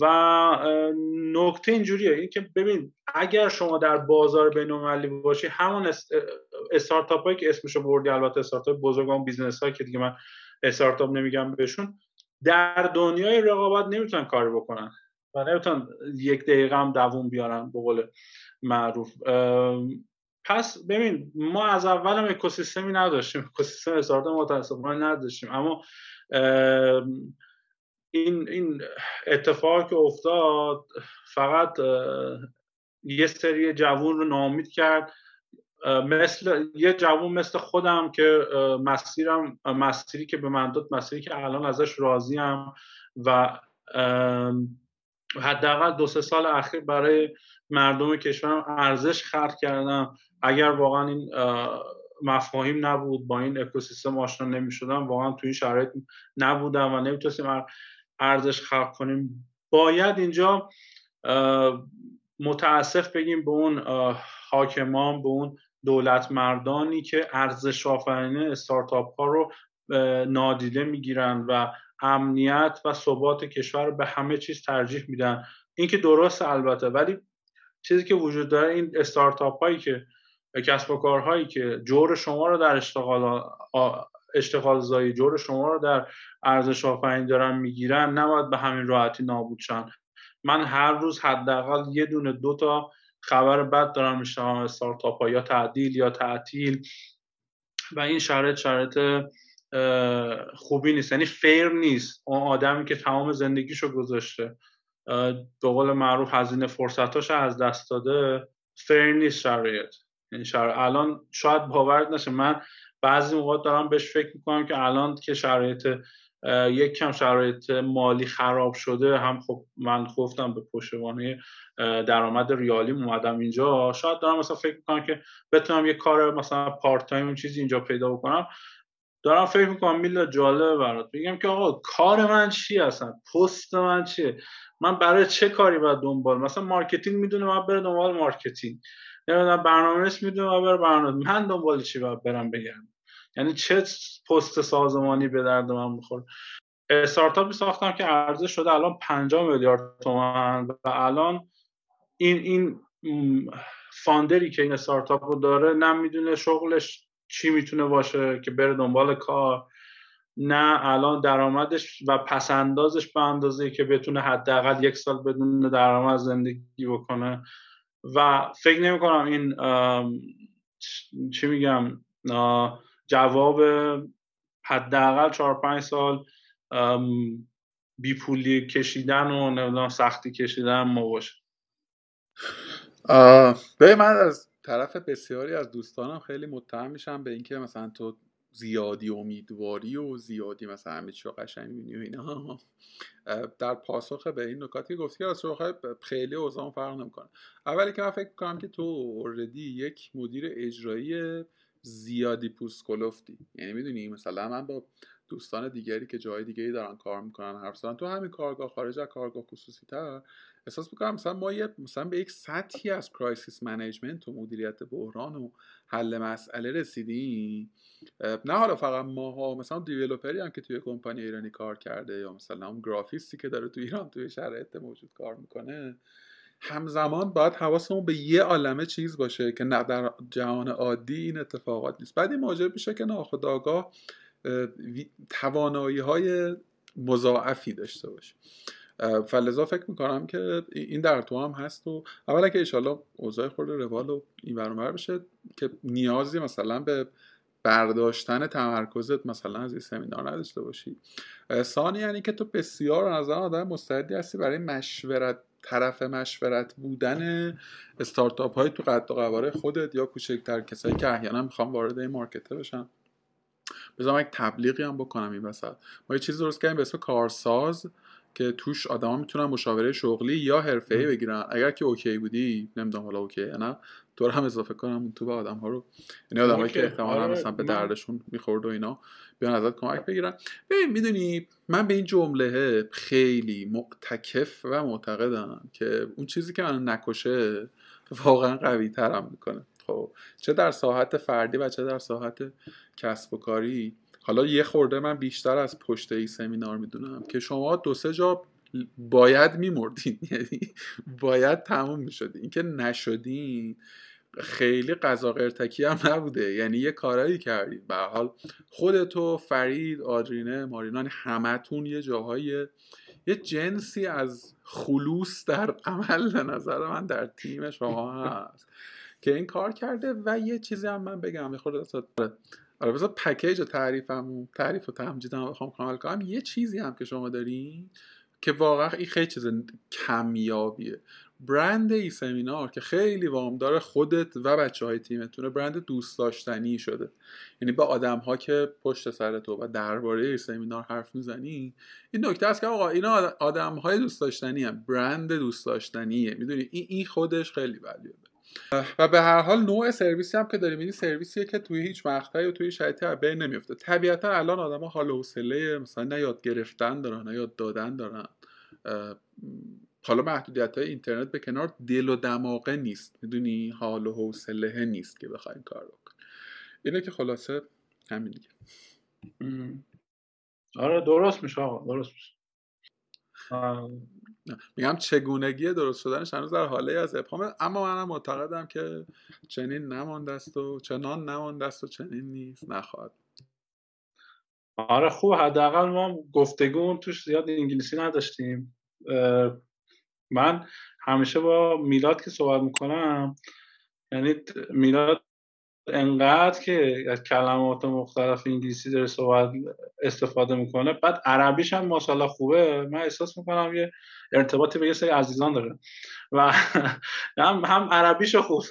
و نکته اینجوریه این که ببین اگر شما در بازار بین‌المللی باشی همون استارتاپ هایی که اسمشو بردی البته استارتاپ بزرگان business هایی که دیگه من استارتاپ نمیگم بهشون در دنیای رقابت نمی‌تونن کاری بکنن. و نمی‌تونن یک دقیقه هم دووم بیارن به قول معروف. پس ببین ما از اول هم اکوسیستمی نداشتیم. اکوسیستم استارتاپ متاسفانه نداشتیم. اما این این اتفاق که افتاد فقط یه سری جوون رو نامید کرد. مثل یه جوون مثل خودم که مسیرم مسیری که به من داد مسیری که الان ازش راضیم و حداقل دو سه سال اخیر برای مردم کشورم ارزش خلق کردم. اگر واقعا این مفاهیم نبود با این اکوسیستم آشنا نمی‌شدم واقعا توی این شرایط نبودم و نمی‌تونستیم ارزش خلق کنیم. باید اینجا متاسف بگیم به اون حاکمان به اون دولت مردانی که ارزش آفرینی استارتاپ ها رو نادیده می‌گیرن و امنیت و ثبات کشور رو به همه چیز ترجیح میدن. این که درست البته ولی چیزی که وجود داره این استارتاپ هایی که کسب و کارهایی که جور شما رو در اشتغال اشتغال زایی جور شما رو در ارزش آفرینی دارن می‌گیرن نباید به همین راحتی نابود شن. من هر روز حداقل یه دونه دو تا خبر بد دارم میشنوم استارتاپ ها یا تعدیل یا تعطیل. و این شرایط شرایط خوبی نیست. یعنی فیر نیست. اون آدمی که تمام زندگیشو گذاشته به قول معروف هزینه فرصتاش از دست داده فیر نیست شرایط. یعنی الان شاید باورت نشه. من بعضی موقع دارم بهش فکر می‌کنم که الان که شرایط یک کم شرایط مالی خراب شده هم خب من گفتم به پشتوانه درآمد ریالی اومدم اینجا. شاید دارم مثلا فکر می‌کنم که بتونم یه کار مثلا part time چیزی اینجا پیدا بکنم. دارم فکر می‌کنم میلاد جالبه برات. بگم که آقا کار من چی هستن پست من چیه؟ من برای چه کاری باید دنبال؟ مثلا marketing می‌دونه من بره دنبال marketing. نمی‌دونم برنامه می‌دونه من بره برنامه من دنبال چی باید برم بگم؟ یعنی چه پست سازمانی به درد من می‌خوره؟ استارتاپی ساختم که عرضه شده الان 50 میلیارد تومن و الان این این فاندری که این استارتاپ رو داره نه می‌دونه شغلش چی می‌تونه باشه که بره دنبال کار. نه الان درآمدش و پسندازش به اندازه که بتونه حداقل یک سال بدون درآمد زندگی بکنه. و فکر نمی کنم این چی میگم جواب حداقل چهار پنج سال بی پولی کشیدن و نمی‌دونم سختی کشیدن ما باشه. به من از طرف بسیاری از دوستانم خیلی متهم میشم به اینکه مثلا تو زیادی امیدواری و زیادی مثلا همه چی قشنگ می‌بینی و اینا. در پاسخ به این نکاتی گفتی که از خیلی اوضاع فرق نمی‌کنه. اولی که من فکر می‌کنم که تو اوردی یک مدیر اجرایی زیادی پوست کلفتی یعنی می‌دونی مثلا من با دوستان دیگری که جای دیگری دارن کار می‌کنن زدن تو همین کارگاه خارج از کارگاه خصوصی تر احساس می‌کنم مثلا ما یه مثلا به یک سطحی از crisis management و مدیریت بحران و حل مسئله رسیدیم. نه حالا فقط ماها مثلا developer ی هم که توی کمپانی ایرانی کار کرده یا مثلا اون گرافیستی که داره تو ایران توی شرایط موجود کار می‌کنه همزمان باید حواسمون به یه عالمه چیز باشه که نه در جهان عادی این اتفاقات نیست. بعد این موجب میشه که ناخودآگاه توانایی های مضاعفی داشته باشه. فلزا فکر می‌کنم که این در تو هم هست و اولا که ایشالا اوضاع خورده روال و این برمار بشه که نیازی مثلا به برداشتن تمرکزت مثلا از این سمینار نداشته باشی. ثانی یعنی که تو بسیار نظر آدم مستعدی هستی برای مشورت طرف مشورت بودن استارتاپ های تو قد و قواره خودت یا کوچکتر کسایی که احیانا می‌خوام وارد این مارکته بشن. بذارم یک تبلیغی هم بکنم این وسط. ما یه چیز درست کردیم به اسم کارساز. که توش آدما می‌تونن مشاوره شغلی یا حرفه‌ای بگیرن. اگر که اوکی بودی نمی‌دونم حالا اوکی نه تو هم اضافه کنم تو به آدم ها رو. یعنی آدمایی که احتمالاً آره، مثلا به دردشون می‌خورد و اینا بیان ازت کمک بگیرن. ببین می‌دونی من به این جمله خیلی معتکف و معتقدم که اون چیزی که من نکشه واقعا قوی ترم می‌کنه. خب چه در ساحت فردی و چه در ساحت کسب و کاری. حالا یه خورده من بیشتر از پشت ای سمینار می‌دونم که شما دو سه جا باید میمردین. یعنی باید تموم می‌شدین. اینکه نشدین خیلی قضا قرتکی هم نبوده. یعنی یه کارایی کردید به حال خودتو فرید آدرینه مارینان همتون یه جاهای یه جنسی از خلوص در عمل به نظر من در تیم شما هست. که این کار کرده و یه چیزی هم من بگم. یه خورده آره بذار پکیج تعریفم تعریف و تمجیدم بخوام کامل کنم. یه چیزی هم که شما دارین که واقعا این خیلی چیز کمیابیه. برند ای سمینار که خیلی وامدار خودت و بچه های تیمتونه برند دوست داشتنی شده. یعنی با آدم ها که پشت سر تو و درباره ای سمینار حرف می‌زنی این نکته است که آقا اینا آدم های دوست داشتنی هم برند دوست داشتنیه. می‌دونی؟ این خودش خیلی ولیوبه و به هر حال نوع سرویسی هم که داریم این سرویسیه که توی هیچ مقطعی و توی شرایطی بین نمیفته طبیعتا الان آدما حال حوصله مثلا نه یاد گرفتن دارن نه یاد دادن دارن. حالا محدودیت های اینترنت به کنار دل و دماغه نیست. می‌دونی؟ حال و حوصله نیست که بخوایم کار بکن اینه که خلاصه همین دیگه. آره درست میشه آقا درست میشه. میگم چگونگی درست شدنش هنوز در حاله از ابهام اما منم معتقدم که چنین نمانده است و چنان نمانده است و چنین نیست. نخواهد آره خوب. حداقل ما گفتگو توش زیاد انگلیسی نداشتیم. من همیشه با میلاد که صحبت می‌کنم یعنی میلاد انقدر که از کلمات مختلف انگلیسی داره صحبت استفاده می‌کنه. بعد عربیش هم ماشاءالله خوبه. من احساس می‌کنم یه ارتباطی به یه سری عزیزان داره. و هم هم عربیشو خوب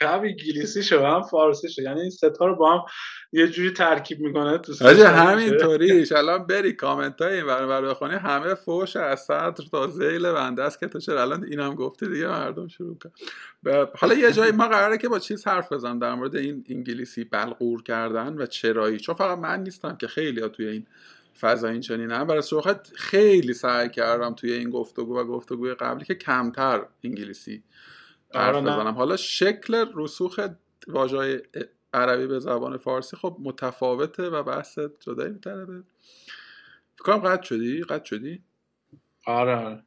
هم انگلیسیشو هم فارسیشو. یعنی این ستا رو با هم یه جوری ترکیب می‌کنه تو همینطوریش الان بری کامنت های این ور بخونی همه فوش از صدر تا زیل بنده است که تو چرا؟ الان اینم گفته دیگه مردم شروع کن. حالا یه جایی ما قراره که با چیز حرف بزنم در مورد این انگلیسی بلغور کردن و چرایی. چون فقط من نیستم که خیلی ها توی این فضا این چنین هم برای صحبت خیلی سعی کردم توی این گفتگو و گفتگوی قبلی که کمتر انگلیسی حرف آره، بزنم. حالا شکل رسوخ واژه عربی به زبان فارسی خب متفاوته و بحث جدایی فکر کنم قطع شدی؟ قطع شدی؟ آره آره.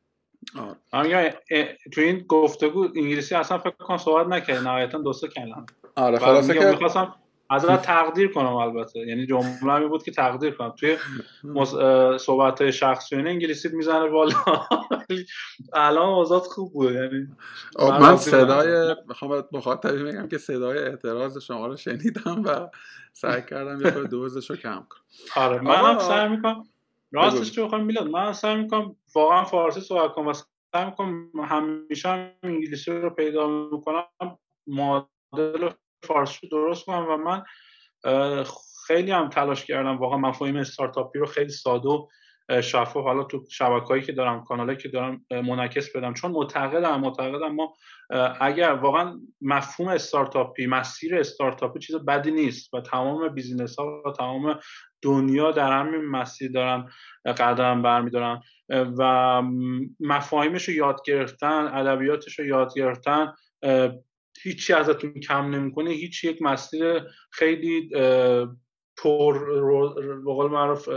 آره. تو این گفتگو انگلیسی اصلا فکر کنم صحبت نکرد نهایتا دو سه کلمه. آره خلاصه که می‌خواستم ازت تقدیر کنم البته. یعنی جمله می بود که تقدیر کنم. توی صحبت های شخصی انگلیسی می‌زنه بالا. الان آزاد خوب بود یعنی من صدای می‌خوام مخاطبی میگم که صدای اعتراض شما رو شنیدم و سعی کردم یه دوزش رو کم کنم. آره هم سعی می‌کنم. راستش رو بخوام میلاد من سعی می‌کنم واقعا فارسی صحبت کنم و سعی می‌کنم همیشه انگلیسی رو پیدا می‌کنم. مدل فارسی درست کنم و من خیلی هم تلاش کردم. واقعا مفاهیم استارتاپی رو خیلی ساده و شفاف. حالا تو شبکه‌ای که دارم کانالایی که دارم منعکس بدم. چون معتقدم معتقدم ما اگر واقعا مفهوم استارتاپی مسیر استارتاپی چیز بدی نیست و تمام business ها و تمام دنیا در همین مسیر دارن قدم برمیدارن و مفاهیمش رو یاد گرفتن ادبیاتش رو یاد گرفتن هیچی ازتون کم نمی‌کنه. هیچ یک مسیر خیلی پر به معروف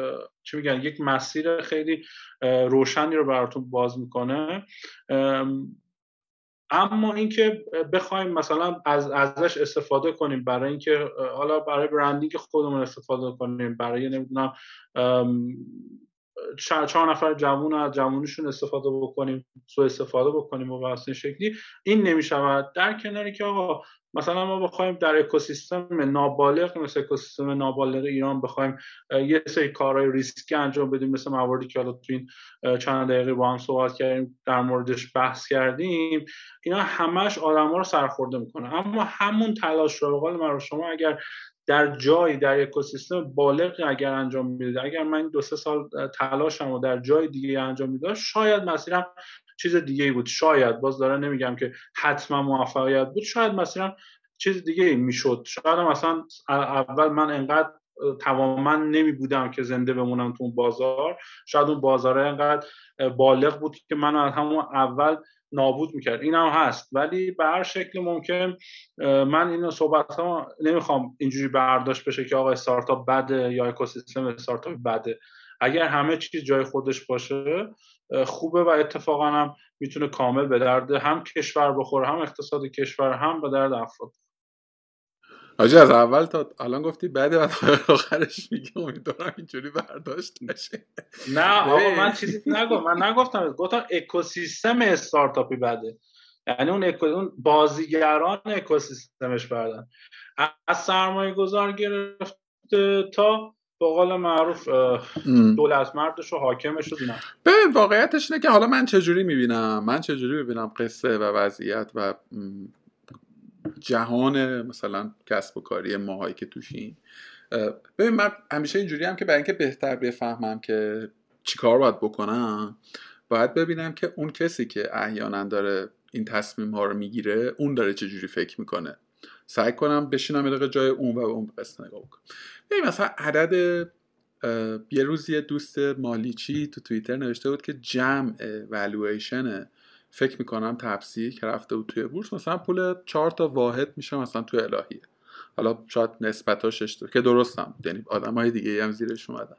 چی میگن؟ یک مسیر خیلی روشنی رو براتون باز می‌کنه. اما اینکه بخوایم مثلا از ازش استفاده کنیم برای اینکه حالا برای برندینگ خودمون استفاده کنیم برای نمی‌دونم چهار نفر جوون از جوونشون استفاده بکنیم سو استفاده بکنیم و این شکلی. این نمی‌شود. در کناری که آقا مثلا ما بخوایم در اکوسیستم نابالغ مثل اکوسیستم نابالغ ایران بخوایم یه سری کارهای ریسکی انجام بدیم مثل مواردی که حالا تو این چند دقیقه با هم صحبت کردیم در موردش بحث کردیم. اینا همش آدما رو سرخورده می‌کنه. اما همون تلاش رو به قول من شما اگر در جایی در اکوسیستم بالغی اگر انجام میده اگر من دو سه سال تلاشم و در جای دیگه انجام می‌داد شاید مسیرم چیز دیگه ای بود. شاید باز دارم نمیگم که حتما موفقیت بود. شاید مسیرم چیز دیگه ای می‌شد. شاید مثلا اول من انقدر توانمند نمی بودم که زنده بمونم تو اون بازار. شاید اون بازار انقدر بالغ بود که من از همون اول نابود می‌کرد. این هم هست. ولی به هر شکل ممکن من این صحبت ها نمی‌خوام اینجوری برداشت بشه که آقا استارتاپ بده یا اکوسیستم استارتاپ بده. اگر همه چیز جای خودش باشه خوبه و اتفاقا هم می‌تونه کامل به درد هم کشور بخوره هم اقتصاد کشور هم به درد افراد. آجی از اول تا الان گفتی بعد بعد آخرش میگه امیدوارم اینجوری برداشت نشه. نه آقا من چیزی نگم من نگفتم. گفتم اکوسیستم استارتاپی بده. یعنی اون, اکو... اون بازیگران اکوسیستمش بردن. از سرمایه گذار گرفته تا به قول معروف دولت مردش و حاکمش رو به واقعیتش اینه که حالا من چجوری می‌بینم؟ من چجوری می‌بینم قصه و وضعیت و جهان مثلا کسب و کاری ماهایی که توشین ببین من همیشه اینجوری هم که برای اینکه بهتر بفهمم که چیکار باید بکنم باید ببینم که اون کسی که احیانا داره این تصمیم ها رو می‌گیره اون داره چجوری فکر می‌کنه. سعی کنم بشینم یه جای اون و اون قصه نگاه بکنم. ببین مثلا عدد یه روز دوست مالیچی تو توییتر نوشته بود که جمع والویشن فکر می‌کنم تپسی که رفته بود توی بورس مثلا پول چهار تا واحد میشه مثلا تو الهیه. حالا شاید نسبتاش اشتباه که درستم یعنی آدم های دیگه هم زیرش اومدن.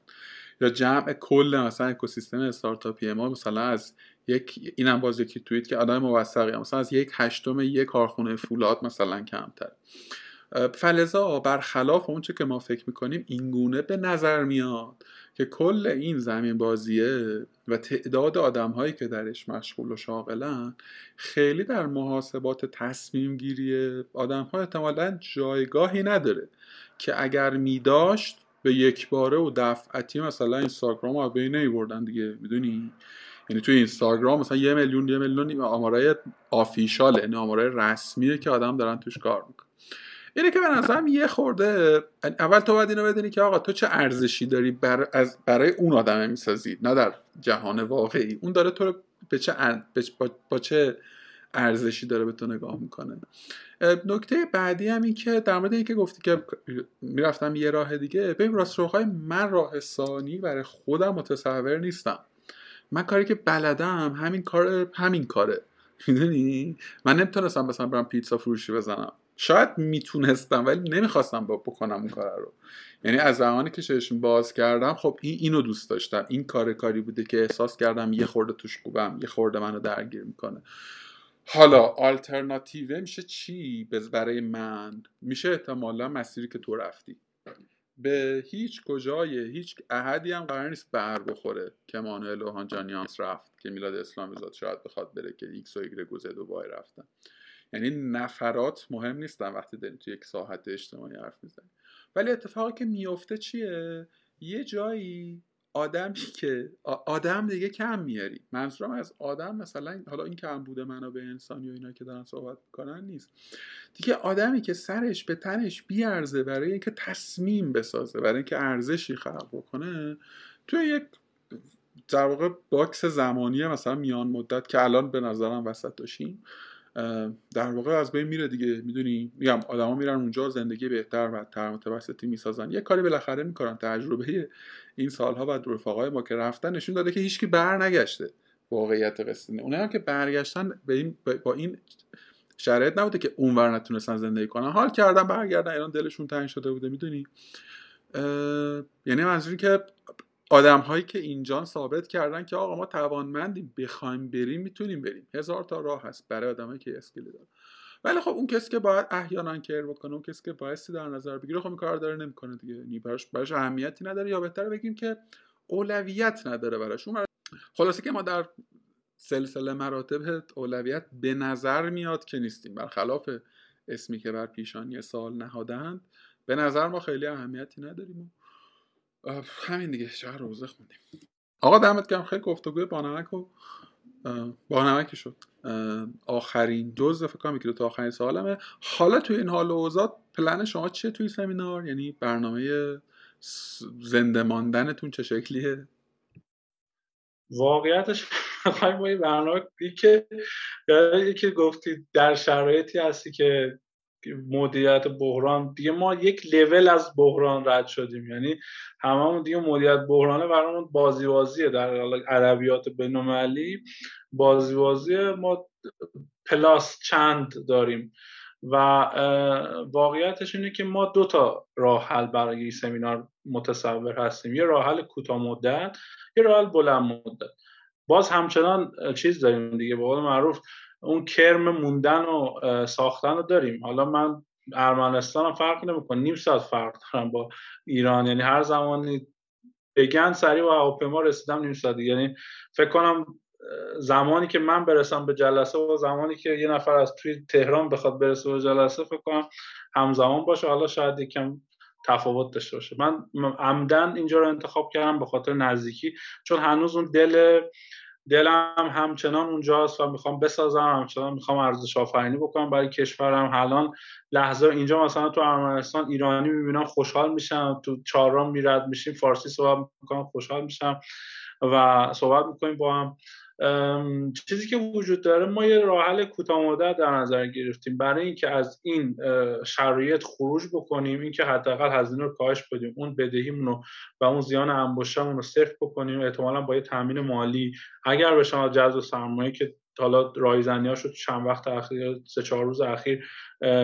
یا جمع کل مثلا اکوسیستم استارتاپی ما مثلا از یک اینم باز یکی توییت که آدم موثقی مثلا از یک هشتم یک کارخونه فولاد مثلا کمتر. فلزا برخلاف اونچه که ما فکر می‌کنیم اینگونه به نظر میاد. که کل این زمین بازیه و تعداد آدم هایی که درش مشغول و شاغلن خیلی در محاسبات تصمیم گیری آدم ها احتمالا جایگاهی نداره که اگر می داشت به یک باره و دفعتی مثلا اینستاگرام رو نمی دیگه. می‌دونی؟ یعنی توی اینستاگرام مثلا یه میلیون یه میلیون آمارای آفیشاله یعنی آمارای رسمیه که آدم دارن توش کار می‌کنن. اینه که به نظرم یه خورده اول تو باید اینو بدونی که آقا تو چه ارزشی داری بر از برای اون آدم می‌سازی نه در جهان واقعی. اون داره تو رو به چه با... با چه ارزشی داره به تو نگاه می‌کنه. نکته بعدی هم این که در مورد اینکه گفتی که می‌رفتم یه راه دیگه ببین راست روهای من راه ثانی برای خودم متصور نیستم. من کاری که بلدم همین کار همین کاره. می‌دونی؟ من نمی‌تونستم مثلا برم پیتزا فروشی بزنم. شاید می‌تونستم ولی نمی‌خواستم بکنم اون کار رو. یعنی از زمانی که چشم باز کردم خب این اینو دوست داشتم. این کار کاری بوده که احساس کردم یه خورده توش خوبم یه خورده منو درگیر می‌کنه. حالا آلترناتیوه میشه چی؟ برای من؟ میشه احتمالا مسیری که تو رفتی. به هیچ کجای هیچ احدی هم قرار نیست بر بخوره که مانوئل اوهانجانیانس رفت که میلاد اسلامی زاد شاید بخواد بره که ایکس و ایگرگ و وای رفتن. یعنی نفرات مهم نیستن وقتی داریم تو یک ساحت اجتماعی حرف می‌زنیم. ولی اتفاقی که میفته چیه؟ یه جایی آدمی که آدم دیگه کم میاری. منظورم از آدم مثلا حالا این کم بوده به انسانی و اینا که دارن صحبت می‌کنن نیست. دیگه آدمی که سرش به تنش بیارزه برای اینکه تصمیم بسازه برای اینکه ارزشی خلق بکنه توی یک در واقع باکس زمانی مثلا میان مدت که الان به نظرم وسط داشتیم در واقع از بین میره دیگه می‌دونی؟ میگم آدما میرن اونجا زندگی بهتر و تر متوسطی می‌سازن. یه کاری بالاخره می‌کنن تجربه این سالها و رفقای ما که رفتن نشون داده که هیچکی بر نگشته واقعیت قصه اونها هم که برگشتن به این با این شرایط نبوده که اونور نتونستن زندگی کنن. حال کردن برگردن ایران دلشون تنگ شده بوده می‌دونی؟ یعنی منظوری که آدم هایی که اینجا ثابت کردن که آقا ما توانمندیم بخوایم بریم می‌تونیم بریم. هزار تا راه هست برای آدمایی که اسکیل دارن. ولی خب اون کسی که باید احیانا کر بکنه اون کسی که بایستی در نظر بگیره خب این کار داره نمی‌کنه دیگه. یعنی براش براش اهمیتی نداره. یا بهتره بگیم که اولویت نداره براش. اون خلاصه که ما در سلسله مراتب اولویت به نظر میاد که نیستیم. برخلاف اسمی که بر پیشانی سال نهادند به نظر ما خیلی اهمیتی نداریم. همین دیگه چهار روزه خوندیم. آقا دمت گرم خیلی گفتگوی بانمک و بانمکی شد. آخرین جز فکر کنم تا آخرین سالمه حالا توی این حال و اوضاع پلن شما چیه توی سمینار؟ یعنی برنامه زنده ماندنتون چه شکلیه؟ واقعیتش با این برنامه که یکی گفتید در شرایطی هستی که مدیریت بحران. دیگه ما یک لول از بحران رد شدیم. یعنی هممون دیگه مدیریت بحرانه برامون بازی بازیه در ادبیات بین‌المللی بازی بازی ما پلاس چند داریم. و واقعیتش اینه که ما دو تا راه حل برای این سمینار متصور هستیم. یه راه حل کوتاه مدت یه راه حل بلند مدت. باز همچنان چیز داریم دیگه. به قول معروف اون کرم موندن و ساختن رو داریم. حالا من ارمنستان هم فرق نمی‌کنه. نیم ساعت فرق دارم با ایران. یعنی هر زمانی بگن سریع و هواپیما رسیدم نیم ساعت یعنی فکر کنم زمانی که من برسم به جلسه و زمانی که یه نفر از توی تهران بخواد برسه به جلسه فکر کنم همزمان باشه. حالا شاید یکم تفاوت داشته باشه. من عمدن اینجا رو انتخاب کردم به خاطر نزدیکی. چون هنوز اون دل دلم همچنان اونجاست و می‌خوام بسازم همچنان می‌خوام ارزش آفرینی بکنم برای کشورم. الان لحظه اینجا مثلا تو ارمنستان ایرانی می‌بینم خوشحال میشم تو چهارراه میرد میشیم فارسی صحبت می‌کنم خوشحال میشم و صحبت می‌کنیم با هم. چیزی که وجود داره ما یه راه حل کوتاه مدت در نظر گرفتیم. برای اینکه از این شرایط خروج بکنیم اینکه حداقل هزینه رو کاهش بدیم اون بدهیمون رو و اون زیان انباشتمون رو صفر بکنیم احتمالا با یه تامین مالی. اگر به شما جذب سرمایه که حالا رایزنی ها شد چند وقت اخیر سه چهار روز اخیر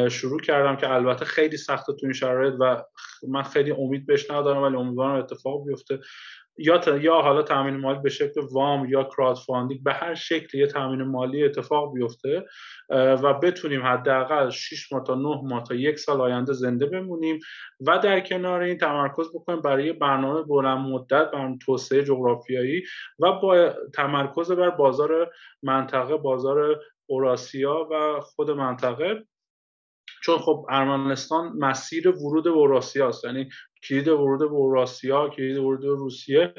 شروع کردم که البته خیلی سخته تو این شرایط و من خیلی امید بهش ندارم ولی امیدوارم اتفاق بیفته. یا یا حالا تامین مالی به شکل وام یا crowdfunding به هر شکل یه تامین مالی اتفاق بیفته و بتونیم حداقل 6 ماه تا 9 ماه تا یک سال آینده زنده بمونیم و در کنار این تمرکز بکنیم برای برنامه بلند مدت برنامه توسعه جغرافیایی و با تمرکز بر بازار منطقه بازار اوراسیا و خود منطقه. چون خب ارمنستان مسیر ورود به اوراسیا است یعنی کلید ورود به اوراسیا کلید ورود روسیه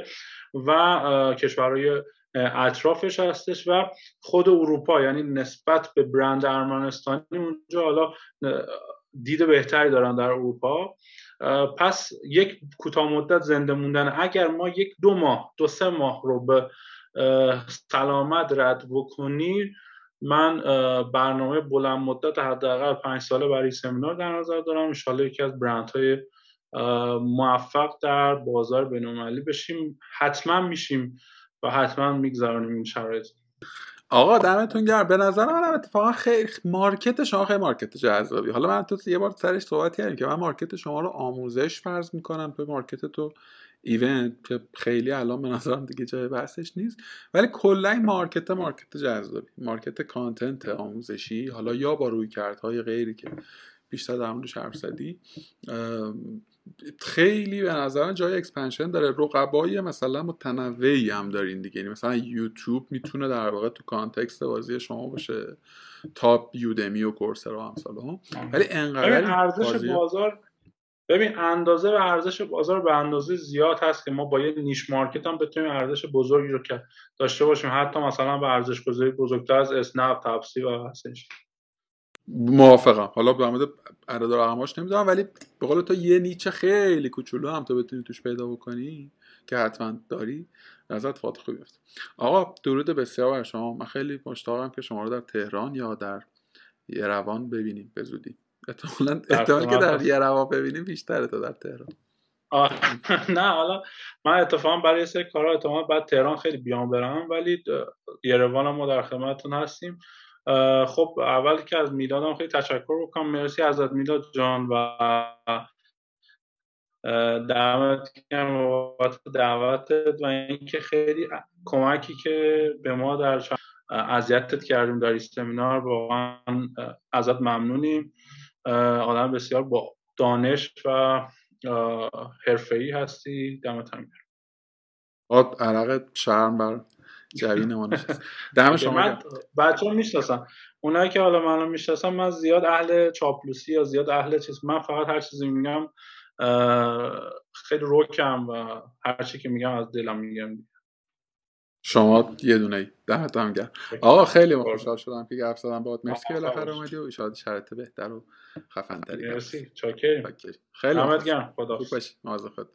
و کشورهای اطرافش هستش و خود اروپا یعنی نسبت به برند ارمنستانی اونجا حالا دید بهتری دارن در اروپا. پس یک کوتاه مدت زنده موندن. اگر ما یک دو ماه دو سه ماه رو به سلامت رد بکنیم من برنامه بلند مدت حداقل پنج ساله برای سمینار در نظر دارم. انشالله یکی از برند های موفق در بازار بینالمللی بشیم. حتما میشیم و حتما می‌گذاریم این شرایط. آقا دمتون گرم. به نظر من اتفاقا خیلی market شما خیلی market جذابی. حالا من تو یه بار سرش صحبت کردیم که من market شما رو آموزش فرض می‌کنم تو market تو event که خیلی الان به نظرم دیگه جای بحثش نیست. ولی کلا این market market جذابی. market content آموزشی. حالا یا با رویکردهای غیری که بیشتر در موردش حرف زدی خیلی به نظر جای expansion داره. رقبای مثلا متنوعی هم دارین دیگه. یعنی مثلا یوتیوب می‌تونه در واقع تو context بازی شما باشه. تاپ یودمی و کورسرا هم ها. ولی انقدر ارزش بازار ببین اندازه و ارزش بازار به اندازه زیاد هست که ما با یه niche market هم بتونیم ارزش بزرگی رو که داشته باشیم. حتی مثلا به ارزش گذاری بزرگتر از اسنپ تپسی و هستش. موافقم. حالا به مورد عدد رقماش نمی‌دونم ولی به قول تو یه نیچه خیلی کوچولو هم تو بتونی توش پیدا بکنی که حتما داری نظرت فاط خوبی است آقا درود بسیار بر شما. من خیلی مشتاقم که شما رو در تهران یا در یروان ببینیم به زودی. احتمالا احتمال که در یروان ببینیم بیشتره تا در تهران. نه حالا من اتفاقا برای سری کارا احتمال بعد تهران خیلی بیام برم ولی یروان ما در خدمتتون هستیم. خب اول که از میلادم خیلی تشکر بکنم. مرسی ازت میلاد جان و دعوت بابت دعوتت و اینکه خیلی کمکی که به ما در اذیتت کردیم در این سمینار. واقعا ازت ممنونیم. آدم بسیار با دانش و حرفه‌ای هستی. دمت هم گرم. عرق شرم بر جوین ما نشست دم شما من بچه می‌شناسم اونایی که حالا منو می‌شناسم من زیاد اهل چاپلوسی یا زیاد اهل چیز من فقط هر چیزی میگم خیلی روکم و هر چی که میگم از دلم میگم. شما یه دونه ای. دمت هم گرم. آقا خیلی خوشحال شدم که گفت زدم باهات مرسی که بالاخره اومدی و ان شرایط بهتر و خفن تری مرسی چاکریم. خیلی دمت گرم. خدا باشی. مواظب خودت